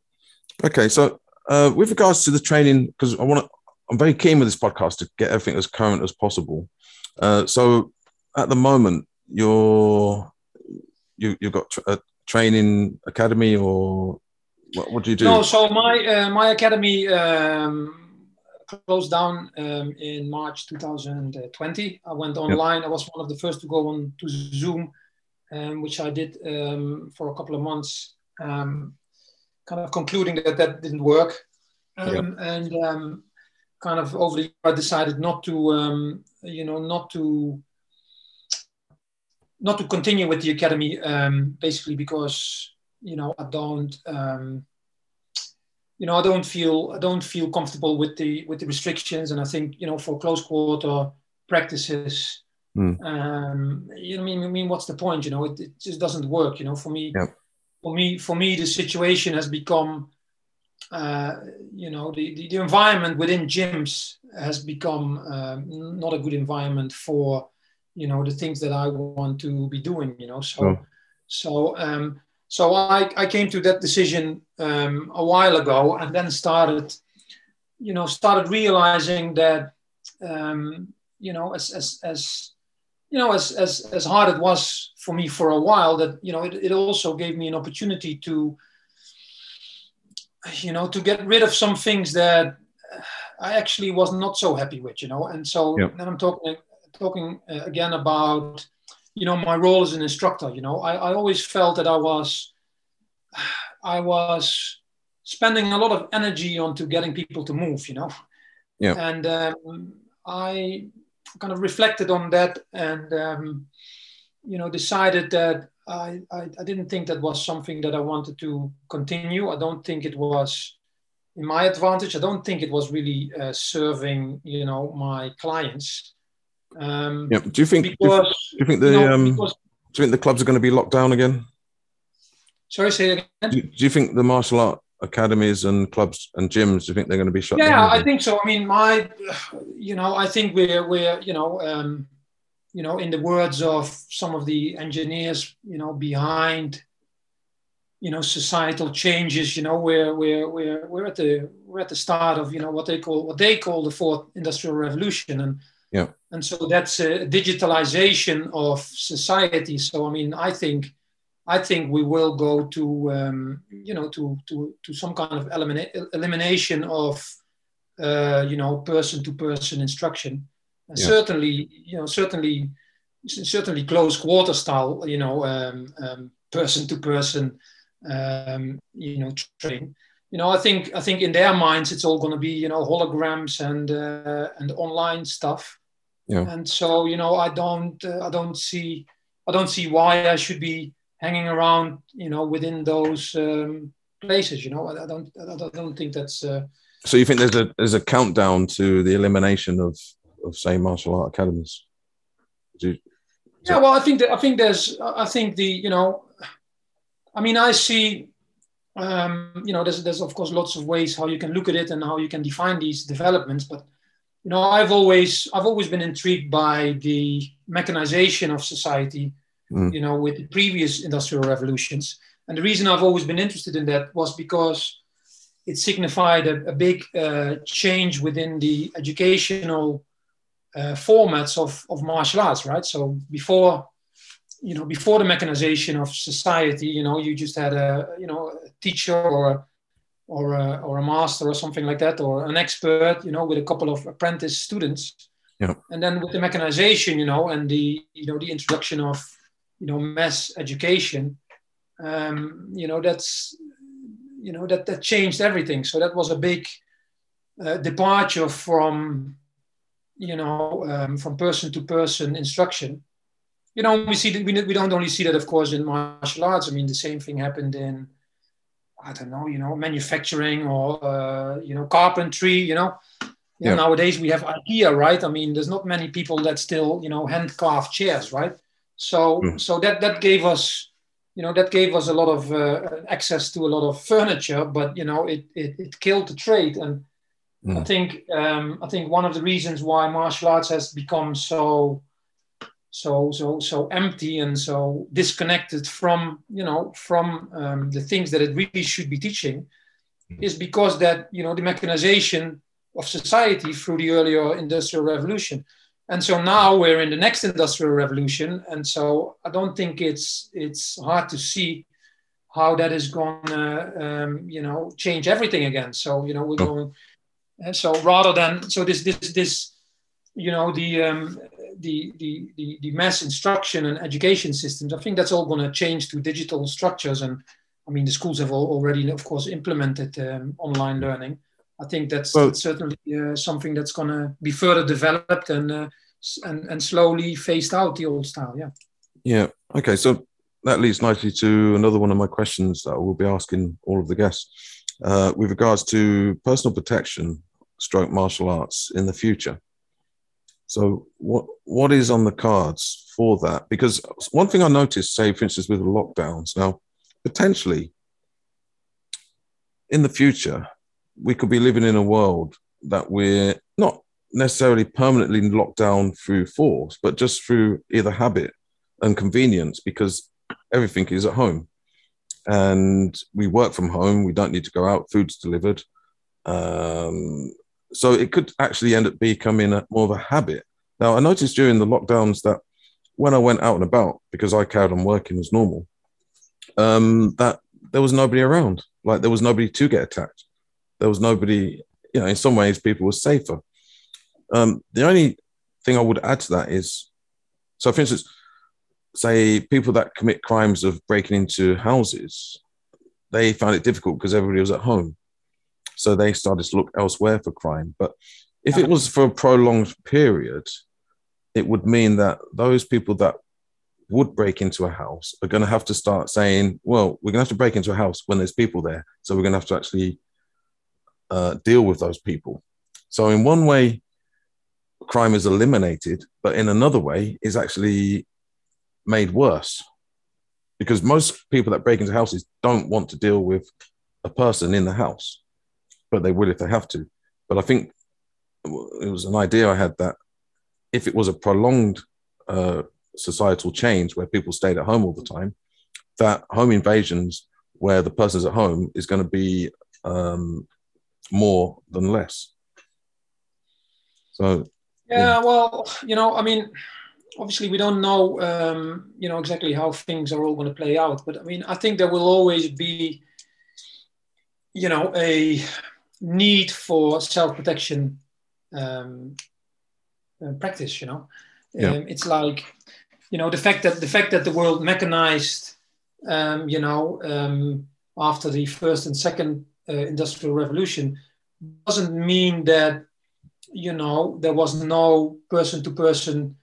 Okay. So, uh, with regards to the training, because I want to, I'm very keen with this podcast to get everything as current as possible. Uh, so, at the moment, you're you you've got a training academy, or what, what do you do? No. So my uh, my academy um, closed down um, in March 2020. I went online. Yep. I was one of the first to go on to Zoom um, which I did um, for a couple of months, um, kind of concluding that that didn't work. Um, and um, kind of over the year, I decided not to, um, you know, not to, not to continue with the academy, um, basically because you know I don't, um, you know, I don't feel I don't feel comfortable with the with the restrictions, and I think you know for close quarter practices, mm. um, you know, I mean, I mean, what's the point? You know, it, it just doesn't work. You know, for me, yeah. for me, for me, the situation has become uh, you know, the, the, the, environment within gyms has become uh, not a good environment for, you know, the things that I want to be doing, you know. So, oh. so, um, so I, I came to that decision um, a while ago and then started, you know, started realizing that, um, you know, as, as, as, you know, as, as, as hard it was for me for a while, that, you know, it, it also gave me an opportunity to, you know, to get rid of some things that I actually was not so happy with, you know. And so yeah. then I'm talking talking uh, again about, you know, my role as an instructor. You know, I, I always felt that I was I was spending a lot of energy onto getting people to move, you know. Yeah. And um, I kind of reflected on that and um, you know decided that I, I, I didn't think that was something that I wanted to continue. I don't think it was in my advantage. I don't think it was really uh, serving, you know, my clients. Um, yeah. Do you think? Because, do, you, think the you know, um, because, do you think the clubs are going to be locked down again? Sorry, say again. Do, do, you think the martial art academies and clubs and gyms? Do you think they're going to be shut yeah, down? Yeah, I think so. I mean, my, you know, I think we're we're you know. Um, you know, in the words of some of the engineers, you know, behind, you know, societal changes, you know, we're, we're, we're, we're at the, we're at the start of, you know, what they call, what they call the fourth industrial revolution. And, yeah. And so that's a digitalization of society. So, I mean, I think, I think we will go to, um, you know, to, to, to some kind of elimina- elimination of, uh, you know, person to person instruction yeah. certainly, you know, certainly, certainly close quarter style, you know, um, um, person to person, um, you know, training. You know, I think I think in their minds it's all going to be you know holograms and uh, and online stuff. Yeah. And so you know, I don't uh, I don't see I don't see why I should be hanging around you know within those um, places. You know, I, I don't I don't think that's. Uh, so you think there's a there's a countdown to the elimination of of say martial art academies? You, yeah, well, I think that I think there's I think the you know, I mean, I see. Um, you know, there's, there's of course lots of ways how you can look at it and how you can define these developments. But you know, I've always I've always been intrigued by the mechanization of society. Mm. You know, with the previous industrial revolutions, and the reason I've always been interested in that was because it signified a, a big uh, change within the educational uh, formats of, of martial arts, right? So before, you know, before the mechanization of society, you know, you just had a, you know, a teacher or a, or a, or a master or something like that, or an expert, you know, with a couple of apprentice students. Yeah. And then with the mechanization, you know, and the, you know, the introduction of, you know, mass education, um, you know, that's, you know, that, that changed everything. So that was a big uh, departure from you know, um, from person to person instruction. You know, we see that we, we don't only see that, of course, in martial arts. I mean, the same thing happened in, I don't know, you know, manufacturing or, uh, you know, carpentry, you know. Yeah. Nowadays we have IKEA, right? I mean, there's not many people that still, you know, hand carve chairs, right? So, mm. so that that gave us, you know, that gave us a lot of uh, access to a lot of furniture, but you know, it it, it killed the trade, and Mm. I think um, I think one of the reasons why martial arts has become so so so so empty and so disconnected from you know from um, the things that it really should be teaching mm. is because that you know the mechanization of society through the earlier industrial revolution and so now we're in the next industrial revolution and so i don't think it's it's hard to see how that is going to um, you know change everything again so you know we're going and so rather than so this this this you know the um, the, the the the mass instruction and education systems, I think that's all going to change to digital structures. And I mean, the schools have already, of course, implemented um, online learning. I think that's, well, that's certainly uh, something that's going to be further developed and, uh, and and slowly phased out the old style. Yeah. Yeah. Okay. So that leads nicely to another one of my questions that I will be asking all of the guests uh, with regards to personal protection, stroke martial arts in the future. So what what is on the cards for that? Because one thing I noticed, say for instance with the lockdowns, now potentially in the future we could be living in a world that we're not necessarily permanently locked down through force, but just through either habit and convenience because everything is at home. And we work from home, we don't need to go out, food's delivered. Um, so it could actually end up becoming a, more of a habit. Now, I noticed during the lockdowns that when I went out and about, because I carried on working as normal, um, that there was nobody around. Like there was nobody to get attacked there was nobody, you know, in some ways people were safer. Um, the only thing I would add to that is, so for instance, say people that commit crimes of breaking into houses, they found it difficult because everybody was at home. So they started to look elsewhere for crime. But if it was for a prolonged period, it would mean that those people that would break into a house are going to have to start saying, well, we're going to have to break into a house when there's people there. So we're going to have to actually uh, deal with those people. So, in one way, crime is eliminated, but in another way, is actually made worse because most people that break into houses don't want to deal with a person in the house, but they will if they have to. But I think it was an idea I had that if it was a prolonged uh, societal change where people stayed at home all the time, that home invasions where the person's at home is going to be um, more than less. So yeah, yeah, well, you know, I mean, obviously we don't know, um, you know, exactly how things are all going to play out. But I mean, I think there will always be, you know, a need for self-protection um, uh, practice. You know, yeah. um, it's like, you know, the fact that the fact that the world mechanized, um, you know, um, after the first and second uh, industrial revolution doesn't mean that you know there was no person to person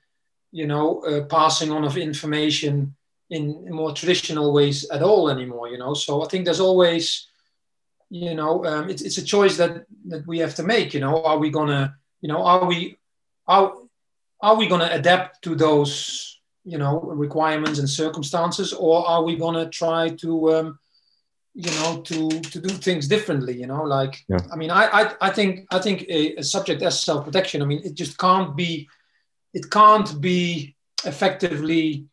you know uh, passing on of information in, in, more traditional ways at all anymore you know so i think there's always you know um, it's, it's a choice that that we have to make you know are we gonna you know are we are, are we gonna adapt to those you know requirements and circumstances or are we gonna try to um, you know to to do things differently you know like yeah. i mean I, I i think i think a, a subject as self-protection i mean it just can't be it can't be effectively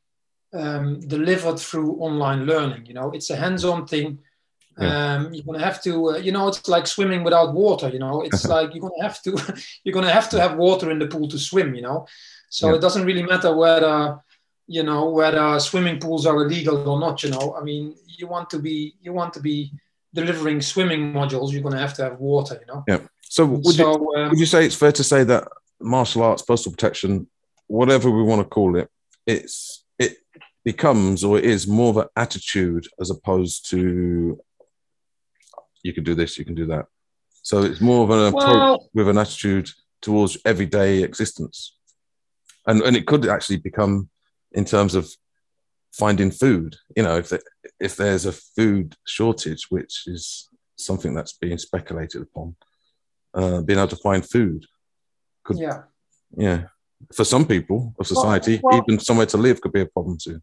um, delivered through online learning you know it's a hands-on thing yeah. um, you're gonna have to uh, you know it's like swimming without water you know? It's <laughs> like you're gonna have to <laughs> you're gonna have to have water in the pool to swim you know? So yeah. it doesn't really matter whether you know whether swimming pools are illegal or not you know? I mean you want to be you want to be delivering swimming modules you're going to have to have water you know? Yeah. So would, so, you, um, would you say it's fair to say that martial arts personal protection whatever we want to call it it's it becomes or it is more of an attitude as opposed to you can do this you can do that so it's more of an approach well, with an attitude towards everyday existence and and it could actually become in terms of finding food. You know, if if there's a food shortage, which is something that's being speculated upon, uh, being able to find food could, yeah, yeah, for some people of society, well, well, even somewhere to live could be a problem too.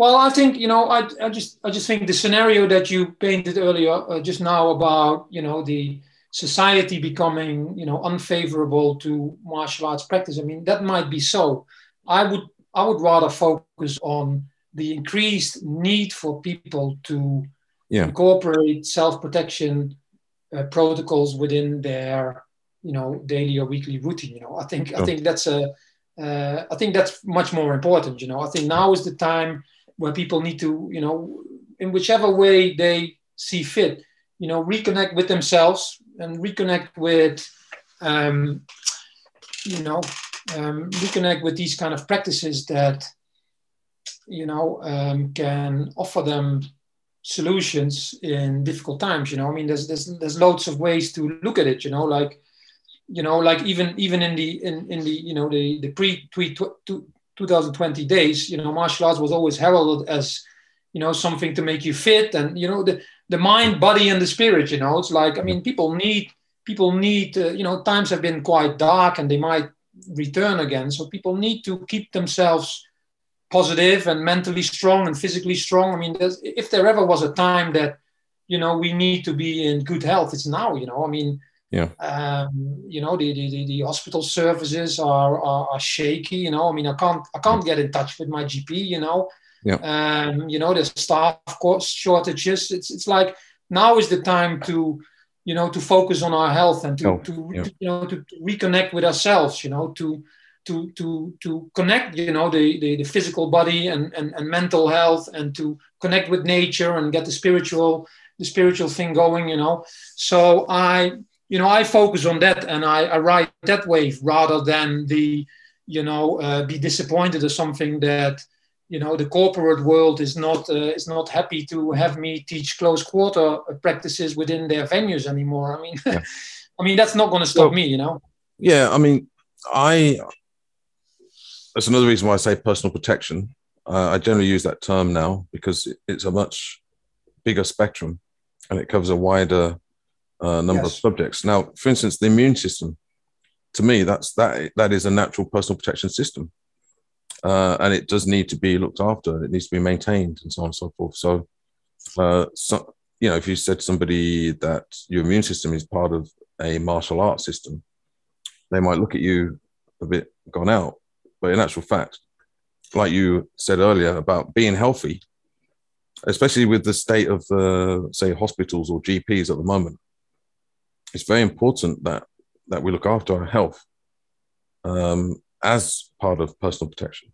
Well, I think you know, I, I just I just think the scenario that you painted earlier, uh, just now about you know the society becoming you know unfavorable to martial arts practice. I mean, that might be so. I would I would rather focus on the increased need for people to yeah. incorporate self-protection uh, protocols within their you know daily or weekly routine you know i think i think that's a uh, I think that's much more important you know i think now is the time where people need to you know in whichever way they see fit you know reconnect with themselves and reconnect with um, you know um, reconnect with these kind of practices that you know um, can offer them solutions in difficult times. You know, I mean, there's there's there's loads of ways to look at it. You know, like you know, like even even in the in in the you know the the pre pre 2020 days, you know, martial arts was always heralded as you know something to make you fit and you know the the mind, body, and the spirit. You know, it's like I mean, people need people need uh, you know times have been quite dark and they might return again. So people need to keep themselves positive and mentally strong and physically strong. I mean, if there ever was a time that you know we need to be in good health, it's now. You know, I mean. Yeah. Um, you know the, the, the hospital services are, are, are shaky. You know, I mean, I can't I can't get in touch with my GP. You know, yeah. Um, you know, there's staff course shortages. It's it's like now is the time to, you know, to focus on our health and to, oh, to, yeah. to, you know to, to, reconnect with ourselves. You know, to to to to connect. You know, the the, the physical body and, and and mental health, and to connect with nature and get the spiritual the spiritual thing going. You know, so I you know I focus on that and I, I ride that wave rather than the you know uh, be disappointed or something that you know the corporate world is not uh, is not happy to have me teach close quarter practices within their venues anymore. I mean, yeah. <laughs> I mean that's not going to stop me, you know. Yeah, I mean, I that's another reason why I say personal protection. Uh, I generally use that term now because it's a much bigger spectrum and it covers a wider uh, number yes. of subjects. Now, for instance, the immune system. To me, that's that that is a natural personal protection system uh, and it does need to be looked after. It needs to be maintained, and so on and so forth. So, uh, so you know, if you said to somebody that your immune system is part of a martial arts system, they might look at you a bit gone out. But in actual fact, like you said earlier about being healthy, especially with the state of, uh, say, hospitals or GPs at the moment, it's very important that that we look after our health. Um, as part of personal protection.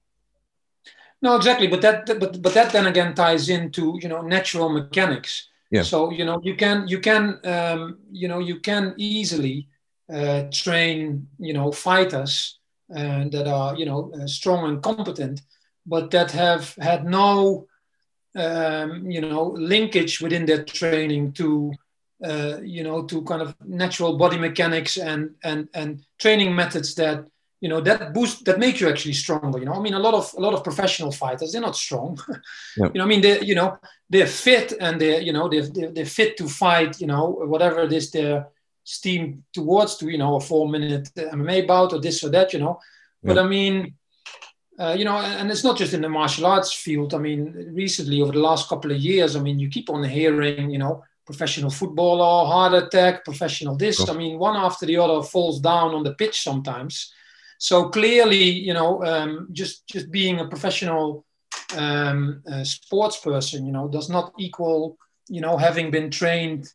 No, exactly, but that but but that then again ties into you know natural mechanics. Yeah. So you know you can you can um, you know you can easily uh, train you know fighters uh, that are you know uh, strong and competent, but that have had no um, you know linkage within their training to uh, you know to kind of natural body mechanics and and and training methods that you know that boost that make you actually stronger you know? I mean a lot of a lot of professional fighters they're not strong. <laughs> You know i mean they you know they're fit and they're you know they're, they're, they're fit to fight you know whatever it is they're steam towards to you know a four minute mma bout or this or that you know? Yeah. but i mean uh, you know and it's not just in the martial arts field. I mean recently over the last couple of years i mean you keep on hearing you know professional footballer heart attack professional this i mean one after the other falls down on the pitch sometimes so clearly, you know, um, just just being a professional um, uh, sports person, you know, does not equal, you know, having been trained,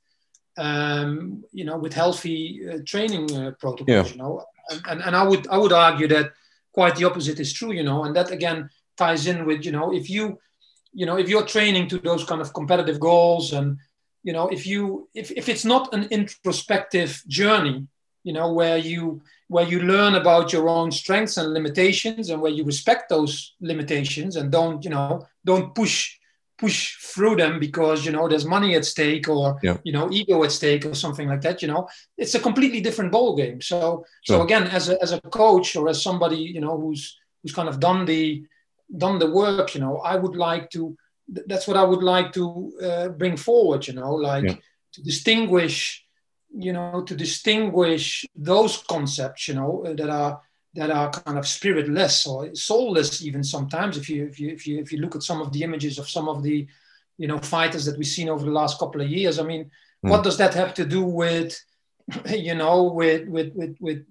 um, you know, with healthy uh, training uh, protocols. Yeah. You know, and, and and I would I would argue that quite the opposite is true. You know, and that again ties in with you know if you you know if you're training to those kind of competitive goals and you know if you if, if it's not an introspective journey you know where you where you learn about your own strengths and limitations and where you respect those limitations and don't you know don't push push through them because you know there's money at stake or yeah. you know ego at stake or something like that you know it's a completely different ball game so sure. so again as a, as a coach or as somebody you know who's who's kind of done the done the work you know i would like to that's what i would like to uh, bring forward you know like yeah. to distinguish you know to distinguish those concepts you know that are that are kind of spiritless or soulless even sometimes if you if you if you if you look at some of the images of some of the you know fighters that we've seen over the last couple of years i mean mm. what does that have to do with <laughs> you know with with with with,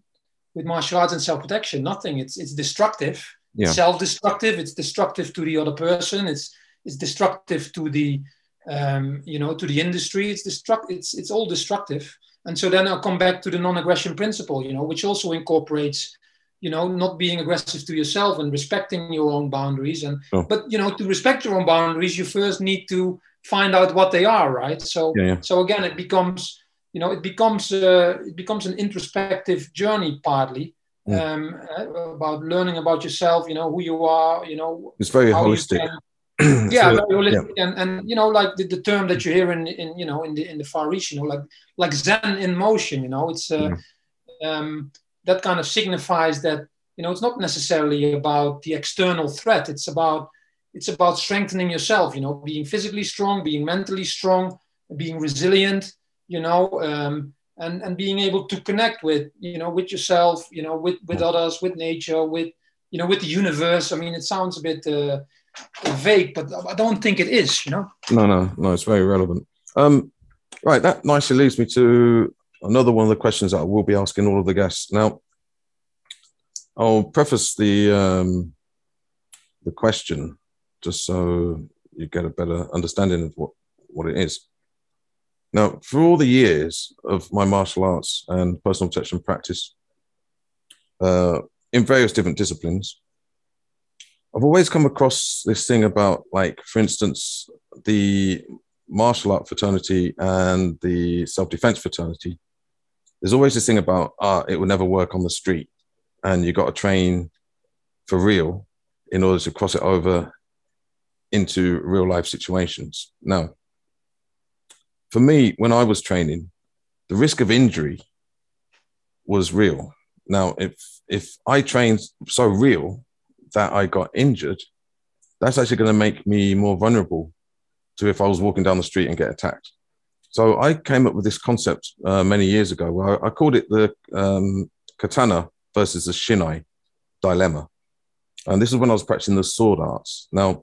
with martial arts and self-protection nothing it's it's destructive yeah. self-destructive it's destructive to the other person it's it's destructive to the um, you know to the industry it's destruct it's it's all destructive and so then I'll come back to the non-aggression principle, you know, which also incorporates, you know, not being aggressive to yourself and respecting your own boundaries. And oh. but you know, to respect your own boundaries, you first need to find out what they are, right? So yeah, yeah. so again, it becomes, you know, it becomes uh, it becomes an introspective journey partly. Um, uh, about learning about yourself, you know who you are, you know. It's very holistic. Yeah, so, holistic, yeah. And, and you know, like the, the term that you hear in, in you know in the in the Far East, you know, like like Zen in motion. You know, it's uh, mm. um, that kind of signifies that you know it's not necessarily about the external threat. It's about it's about strengthening yourself. You know, being physically strong, being mentally strong, being resilient. You know, um, and and being able to connect with you know with yourself. You know, with with others, with nature, with you know with the universe. I mean, it sounds a bit. Uh, vague, but I don't think it is, you know? No, no, no, it's very relevant. Um, right, that nicely leads me to another one of the questions that I will be asking all of the guests. Now, I'll preface the um, the question just so you get a better understanding of what, what it is. Now, for all the years of my martial arts and personal protection practice uh, in various different disciplines, I've always come across this thing about, like, for instance, the martial art fraternity and the self defense fraternity. There's always this thing about, ah, it will never work on the street, and you've got to train for real in order to cross it over into real life situations. Now, for me, when I was training, the risk of injury was real. Now, if if I trained so real that I got injured, that's actually going to make me more vulnerable to if I was walking down the street and get attacked. So I came up with this concept uh, many years ago where I called it the um, katana versus the shinai dilemma. And this is when I was practicing the sword arts. Now,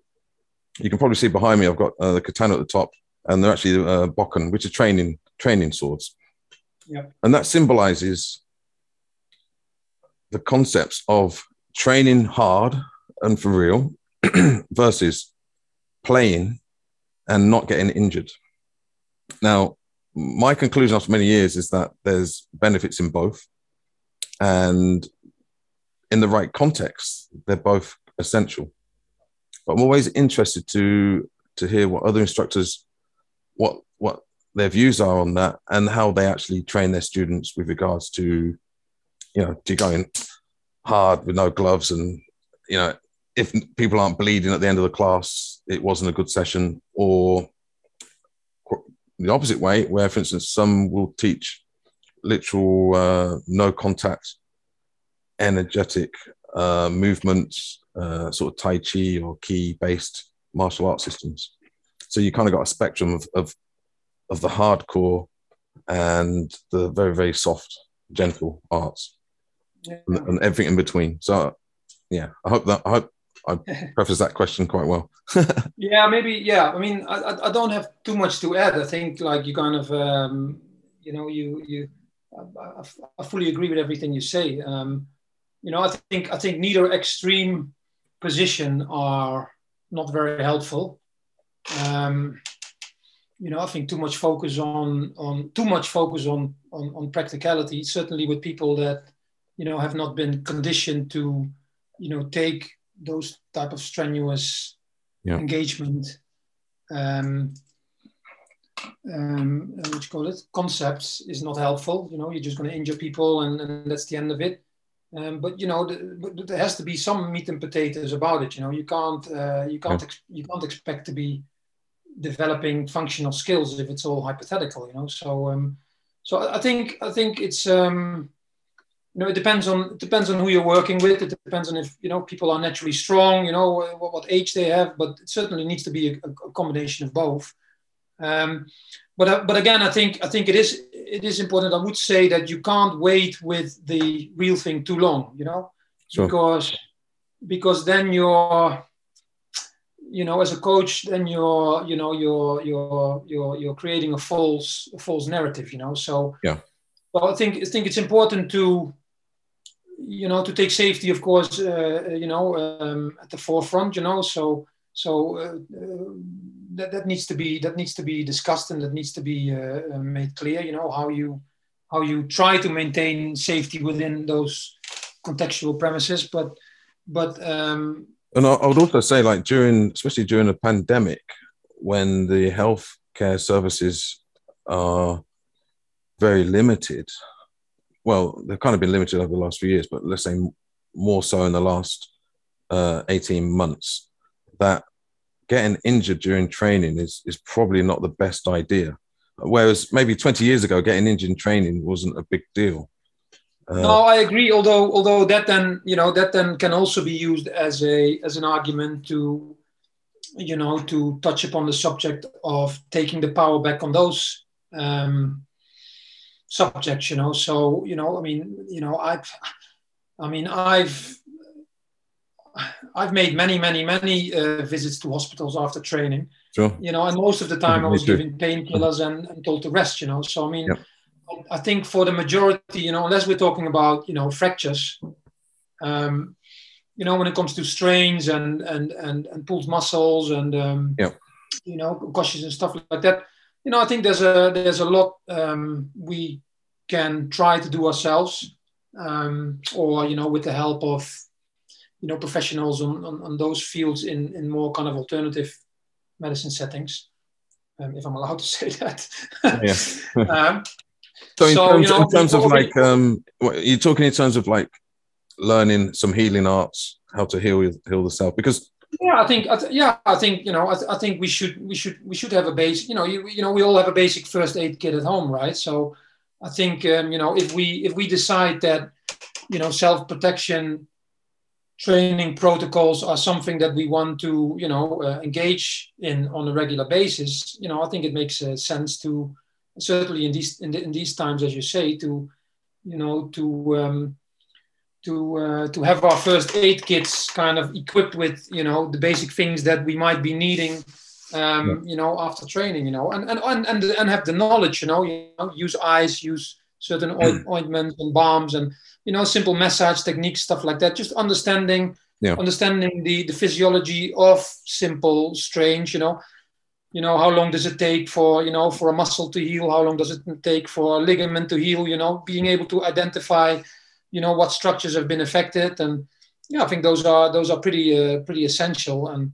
you can probably see behind me, I've got uh, the katana at the top, and they're actually uh, bokken, which are training training swords. Yep. And that symbolizes the concepts of training hard and for real <clears throat> versus playing and not getting injured. Now, my conclusion after many years is that there's benefits in both. And in the right context, they're both essential. But I'm always interested to to hear what other instructors what what their views are on that and how they actually train their students with regards to you know to going hard with no gloves and you know if people aren't bleeding at the end of the class it wasn't a good session or the opposite way where for instance some will teach literal uh, no contact energetic uh, movements uh, sort of tai chi or ki based martial art systems. So you kind of got a spectrum of, of of the hardcore and the very very soft gentle arts yeah. and, everything in between. So, yeah, I hope that I hope I <laughs> preface that question quite well. <laughs> yeah, maybe. Yeah, I mean, I, I don't have too much to add. I think like you kind of, um, you know, you you, I, I, fully agree with everything you say. Um, you know, I think I think neither extreme position are not very helpful. Um, you know, I think too much focus on on too much focus on on, on practicality. Certainly with people that you know have not been conditioned to you know take those type of strenuous yeah. engagement um, um, what you call it concepts is not helpful. You know you're just going to injure people and, and that's the end of it. Um, but you know the, there has to be some meat and potatoes about it. You know you can't uh, you can't ex- you can't expect to be developing functional skills if it's all hypothetical you know? So um, so I think I think it's um, you know, it depends on it depends on who you're working with. It depends on if you know people are naturally strong, you know, what, what age they have. But it certainly needs to be a, a combination of both. Um, but uh, but again, I think I think it is it is important. I would say that you can't wait with the real thing too long, you know, sure. because because then you're you know as a coach then you're you know you're you're you're you're creating a false a false narrative you know so yeah well i think i think it's important to you know, to take safety, of course, uh, uh, you know, um, at the forefront, you know, so so uh, that, that needs to be that needs to be discussed and that needs to be made clear, you know, how you how you try to maintain safety within those contextual premises, but but um, and I would also say, like during, especially during a pandemic, when the healthcare services are very limited, well, they've kind of been limited over the last few years, but let's say more so in the last uh, 18 months, that getting injured during training is is probably not the best idea. Whereas maybe 20 years ago, getting injured in training wasn't a big deal. Uh, no, I agree. Although, although that then you know that then can also be used as a as an argument to, you know, to touch upon the subject of taking the power back on those um, subjects. You know, so you know, I mean, you know, I've, I mean, I've I've made many, many, many uh, visits to hospitals after training. Sure. You know, and most of the time I was given painkillers and, and, told to rest. You know, so I mean, I think for the majority, you know, unless we're talking about you know fractures, um, you know, when it comes to strains and and and, and pulled muscles and um, you know concussions and stuff like that, you know, I think there's a there's a lot um, we can try to do ourselves, um, or you know, with the help of you know professionals on, on, on those fields in, in more kind of alternative medicine settings um, if i'm allowed to <laughs> say that yeah. <laughs> um, so in so, terms, you know, in terms of like um you're talking in terms of like learning some healing arts how to heal heal the self because yeah i think yeah i think you know I, I think we should we should we should have a base you know you, you know we all have a basic first aid kit at home right? So i think um, you know if we if we decide that you know self protection training protocols are something that we want to you know uh, engage in on a regular basis you know i think it makes uh, sense to certainly in these in, the, in, these times as you say to you know to um, to uh, to have our first aid kits kind of equipped with you know the basic things that we might be needing um, yeah. you know after training you know and and and and have the knowledge you know, you know use ice use certain ointments and balms and you know simple massage techniques stuff like that. Just understanding yeah. understanding the the physiology of simple strains you know. You know how long does it take for you know for a muscle to heal? How long does it take for a ligament to heal? You know being able to identify you know what structures have been affected. And yeah i think those are those are pretty uh, pretty essential. And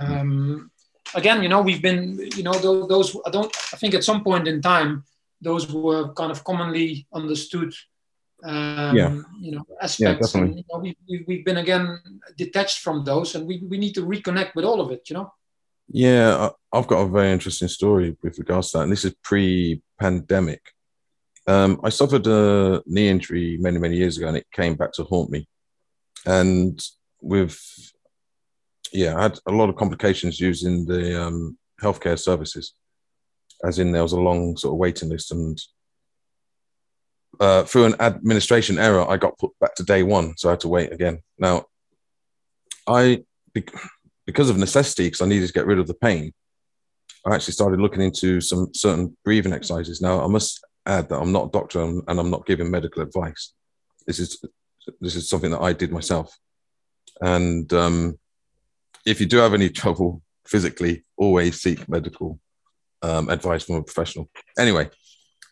um, again you know we've been you know those, those i don't i think at some point in time those were kind of commonly understood um, yeah. you know aspects. Yeah, and, you know, we, we, we've been again detached from those. And we, we need to reconnect with all of it you know? Yeah i've got a very interesting story with regards to that. And this is pre-pandemic um, i suffered a knee injury many many years ago and it came back to haunt me and with yeah i had a lot of complications using the um, healthcare services as in there was a long sort of waiting list and uh, through an administration error, I got put back to day one, so I had to wait again. Now, I because of necessity, because I needed to get rid of the pain, I actually started looking into some certain breathing exercises. Now, I must add that I'm not a doctor and I'm not giving medical advice. This is this is something that I did myself. And um, if you do have any trouble physically, always seek medical um, advice from a professional. Anyway,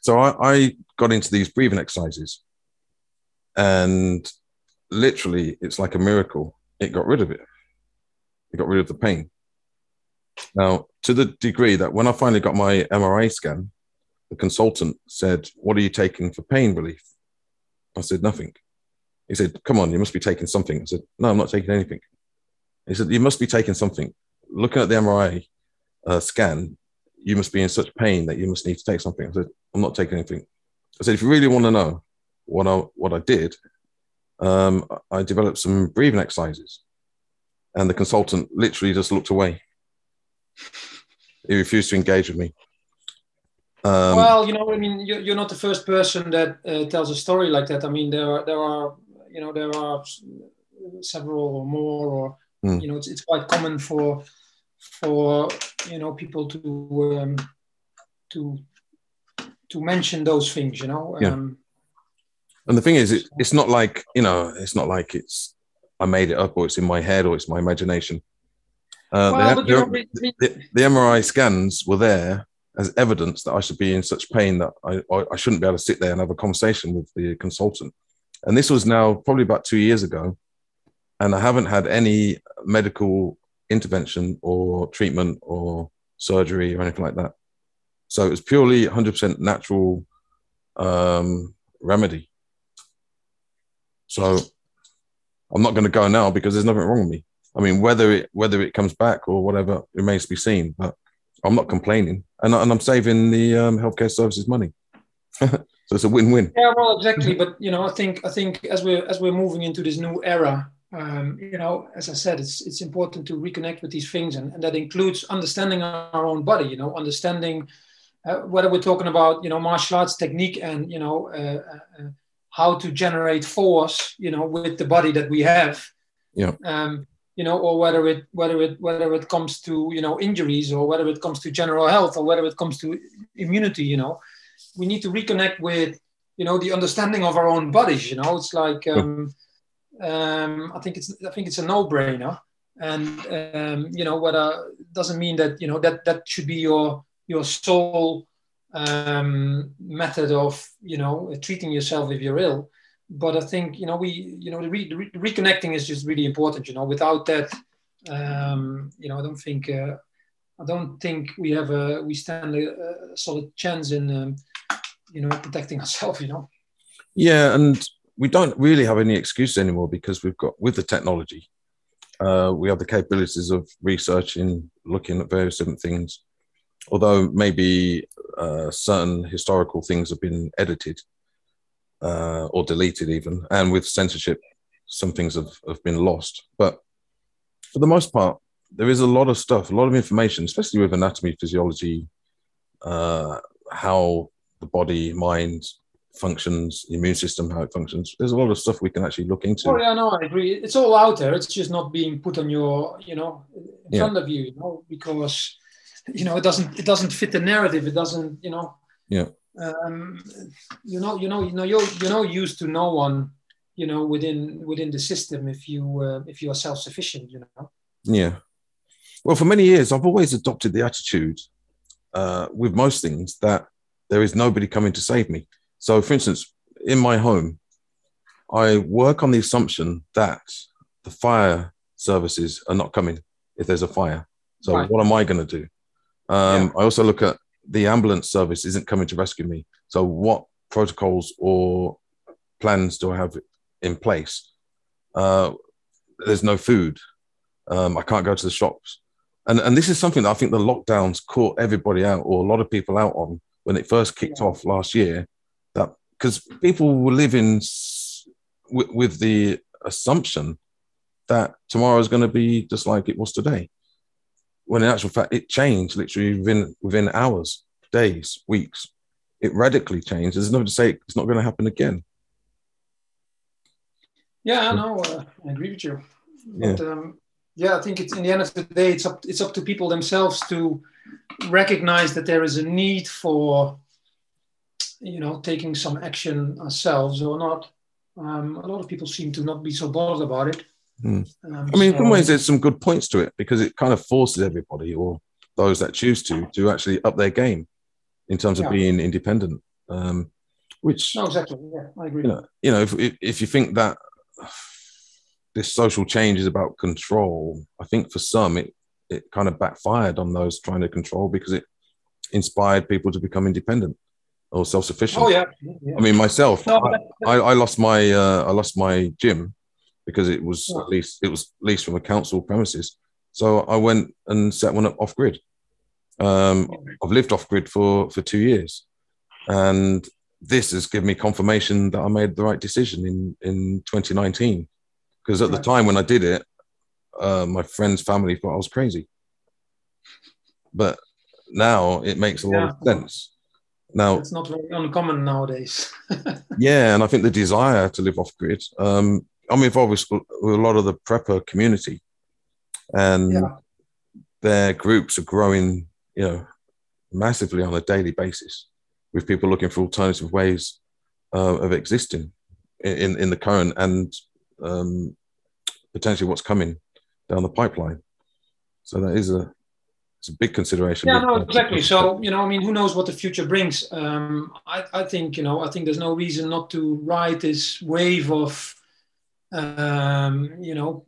so I, I got into these breathing exercises, and literally, it's like a miracle. It got rid of it. It got rid of the pain. Now, to the degree that when I finally got my MRI scan, the consultant said, What are you taking for pain relief? I said, Nothing. He said, Come on, you must be taking something. I said, No, I'm not taking anything. He said, You must be taking something. Looking at the MRI uh, scan, you must be in such pain that you must need to take something. I said, I'm not taking anything. I said, if you really want to know what I what I did, um, I developed some breathing exercises, and the consultant literally just looked away. He refused to engage with me. Um, well, you know, I mean, you're not the first person that uh, tells a story like that. I mean, there are there are you know there are several or more, or mm. you know, it's, it's quite common for for you know people to um, to to mention those things, you know. Yeah. Um, and the thing is, it, it's not like you know, it's not like it's I made it up or it's in my head or it's my imagination. Uh, well, the, the, the, the, MRI scans were there as evidence that I should be in such pain that I, I shouldn't be able to sit there and have a conversation with the consultant. And this was now probably about two years ago, and I haven't had any medical intervention or treatment or surgery or anything like that. So it was purely 100% natural um, remedy. So I'm not going to go now because there's nothing wrong with me. I mean, whether it whether it comes back or whatever remains to be seen. But I'm not complaining, and, and I'm saving the um, healthcare services money. <laughs> so it's a win-win. Yeah, well, exactly. But you know, I think I think as we're as we're moving into this new era, um, you know, as I said, it's it's important to reconnect with these things, and, and that includes understanding our own body. You know, understanding uh, whether we're talking about you know martial arts technique and you know uh, uh, uh how to generate force, you know, with the body that we have. Yeah. Um, you know, or whether it whether it whether it comes to you know injuries or whether it comes to general health or whether it comes to immunity, you know, we need to reconnect with you know the understanding of our own bodies. You know, it's like um, um, I think it's I think it's a no-brainer, and um, you know, whether doesn't mean that you know that that should be your your sole um, method of you know treating yourself if you're ill but I think you know we you know the, re- the re- reconnecting is just really important. You know, without that, um, you know, I don't think uh, I don't think we have a we stand a, a solid chance in um, you know protecting <laughs> ourselves. You know. Yeah, and we don't really have any excuse anymore because we've got with the technology, uh, we have the capabilities of researching, looking at various different things. Although maybe uh, certain historical things have been edited uh, or deleted even. And with censorship, some things have, have been lost. But for the most part, there is a lot of stuff, a lot of information, especially with anatomy, physiology, uh, how the body, mind functions, the immune system, how it functions. There's a lot of stuff we can actually look into. Oh yeah, no, I agree. It's all out there. It's just not being put on your, you know, in yeah. front of you, you know, because you know it doesn't it doesn't fit the narrative. It doesn't, you know. Yeah um, you know, you know, you know, you're you're not used to no one, you know, within within the system if you uh, if you are self sufficient, you know. Yeah. Well, for many years, I've always adopted the attitude uh, with most things that there is nobody coming to save me. So, for instance, in my home, I work on the assumption that the fire services are not coming if there's a fire. So, right. what am I going to do? Um, yeah. I also look at the ambulance service isn't coming to rescue me. So what protocols or plans do I have in place? Uh, there's no food. Um, I can't go to the shops. And, and this is something that I think the lockdowns caught everybody out or a lot of people out on when it first kicked yeah. off last year. That because people were living with, with the assumption that tomorrow is going to be just like it was today when in actual fact it changed literally within within hours, days, weeks. It radically changed. There's nothing to say it's not going to happen again. Yeah, I know. Uh, I agree with you. But, yeah. Um, yeah, I think it's in the end of the day, it's up it's up to people themselves to recognize that there is a need for you know taking some action ourselves or not. Um, a lot of people seem to not be so bothered about it. Mm. Um, I mean, in some ways, there's some good points to it because it kind of forces everybody or those that choose to to actually up their game in terms of yeah. being independent. Um, which no, exactly. Yeah, I agree. You know, you know if, if, if you think that this social change is about control, I think for some it it kind of backfired on those trying to control because it inspired people to become independent or self-sufficient. Oh yeah. yeah. I mean, myself, no, I, I, I, lost my uh, I lost my gym because it was at least it was leased from a council premises. So I went and set one up off grid. Um, I've lived off grid for for two years, and this has given me confirmation that I made the right decision in in 2019. Because at the time when I did it, uh, my friend's family thought I was crazy. But now it makes a lot of sense. Now it's not very uncommon nowadays. <laughs> yeah, and I think the desire to live off grid um, I'm involved with, with a lot of the prepper community, and yeah. their groups are growing, you know, massively on a daily basis, with people looking for alternative ways uh, of existing in in the current and um, potentially what's coming down the pipeline. So that is a it's a big consideration. Yeah, no, exactly. So you know, I mean, who knows what the future brings? Um, I, I think you know, I think there's no reason not to ride this wave of um, you know,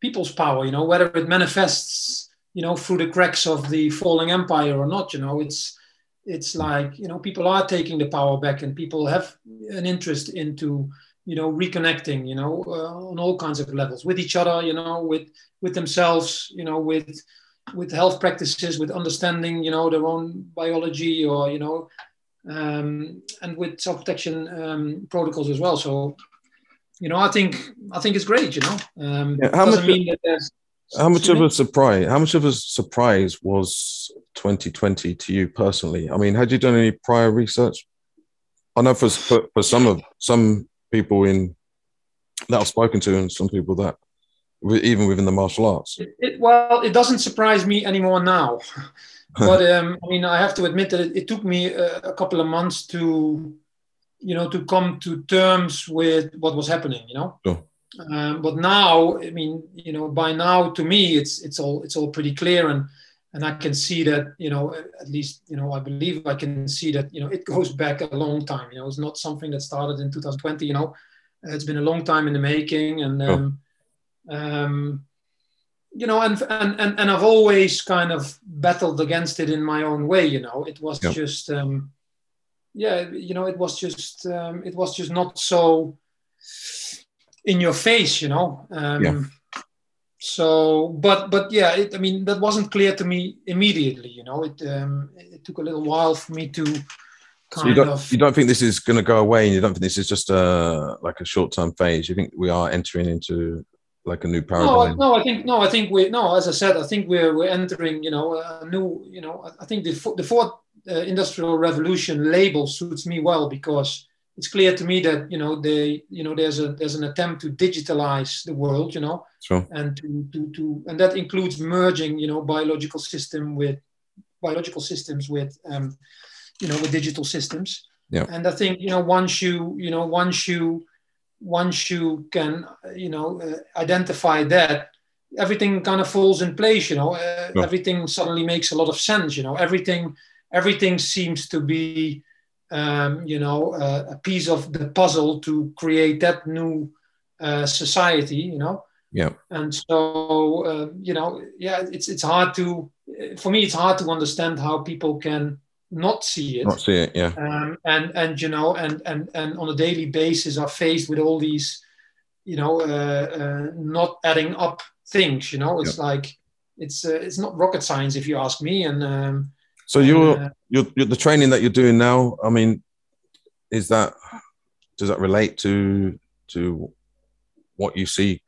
people's power, you know, whether it manifests, you know, through the cracks of the falling empire or not, you know, it's, it's like, you know, people are taking the power back and people have an interest into you know, reconnecting, you know, uh, on all kinds of levels with each other, you know, with with themselves, you know, with with health practices, with understanding, you know, their own biology, or you know, um, and with self protection um, protocols as well. So, you know, I think I think it's great. You know, um, yeah, how much? how much of a surprise? How much of a surprise was 2020 to you personally? I mean, had you done any prior research? I know for for, for some of some people in that I've spoken to, and some people that even within the martial arts. It, it, well, it doesn't surprise me anymore now. <laughs> but um, I mean, I have to admit that it, it took me a, a, couple of months to, you know, to come to terms with what was happening. You know. Sure. Um, but now, I mean, you know, by now to me, it's it's all it's all pretty clear, and and I can see that, you know, at least, you know, I believe I can see that, you know, it goes back a long time. You know, it's not something that started in 2020. You know, it's been a long time in the making, and um, um, you know, and, and and and I've always kind of battled against it in my own way. You know, it was yeah. just, um, yeah, you know, it was just, um, it was just not so in your face. You know. Um, yeah. So, but but yeah, it, I mean, that wasn't clear to me immediately. You know, it um, it took a little while for me to so you don't, of, you don't think this is going to go away and you don't think this is just a like a short-term phase you think we are entering into like a new paradigm? No, no, I think no, I think we no. As I said, I think we're we're entering, you know, a new, you know, I think the the fourth uh, industrial revolution label suits me well because it's clear to me that you know they you know there's a there's an attempt to digitalize the world, you know, sure. and to to to and that includes merging, you know, biological system with biological systems with um, you know with digital systems. Yeah. And I think you know once you you know once you once you can you know uh, identify that everything kind of falls in place you know uh, yeah. everything suddenly makes a lot of sense you know everything everything seems to be um, you know uh, a piece of the puzzle to create that new uh, society you know? Yeah. And so uh, you know yeah it's it's hard to for me it's hard to understand how people can not see it. Not see it yeah. Um, and and you know and and and on a daily basis are faced with all these you know uh, uh, not adding up things you know? It's yeah. like it's uh, it's not rocket science if you ask me. And um, so you're, you're, you're the training that you're doing now i mean is that does that relate to to what you see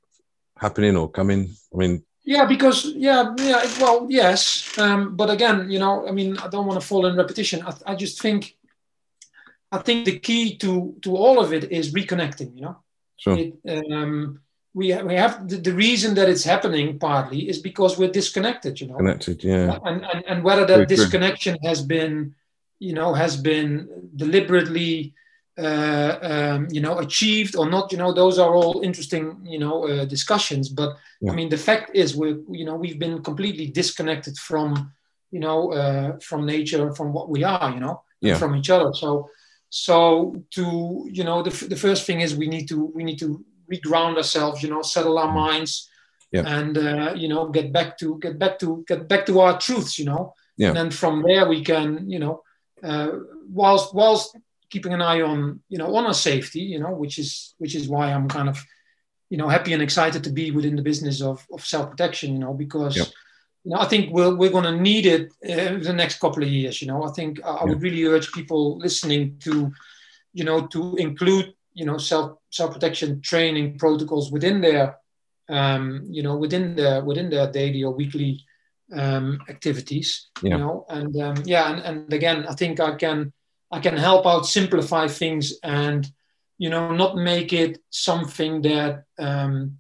happening or coming i mean yeah, because yeah, yeah. Well, yes, um, but again, you know, I mean, I don't want to fall in repetition. I, I just think, I think the key to to all of it is reconnecting. You know, sure. It, um, we we have the, the, reason that it's happening partly is because we're disconnected. You know, connected. Yeah, and and, and whether that disconnection has been, you know, has been deliberately uh, um, you know achieved or not you know those are all interesting you know uh, discussions but yeah. i mean the fact is we you know we've been completely disconnected from you know uh, from nature from what we are you know yeah. from each other so so to you know the, the first thing is we need to we need to reground ourselves you know settle our mm. minds yeah. and uh, you know get back to get back to get back to our truths you know yeah. and then from there we can you know uh, whilst whilst keeping an eye on you know on our safety you know which is which is why i'm kind of you know happy and excited to be within the business of, of self-protection you know because yep. you know i think we're, we're going to need it uh, the next couple of years you know i think i, I would really urge people listening to you know to include you know self self-protection training protocols within their um, you know within their within their daily or weekly um, activities you know and um, yeah and, and again i think i can I can help out simplify things and you know not make it something that um,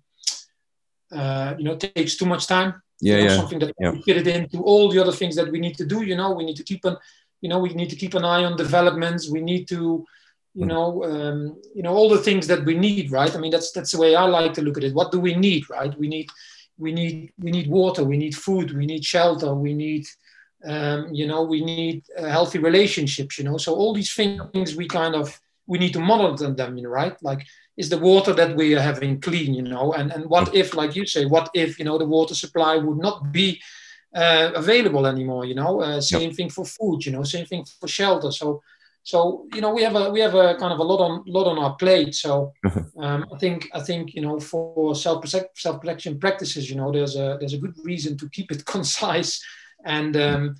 uh, you know takes too much time. Yeah, you know, yeah. Something that yeah. fit it into all the other things that we need to do. You know, we need to keep an you know we need to keep an eye on developments. We need to you know um, you know all the things that we need right? I mean that's that's the way i like to look at it. What do we need right? We need we need we need water we need food we need shelter we need um, you know we need uh, healthy relationships you know? So all these things we kind of we need to monitor them you know, right? Like is the water that we are having clean you know? And and what if like you say what if you know the water supply would not be uh, available anymore you know? Uh, same yep. thing for food you know? Same thing for shelter. So so you know we have a we have a kind of a lot on lot on our plate. So <laughs> um, i think i think you know for self self protection practices you know there's a there's a good reason to keep it <laughs> concise and um,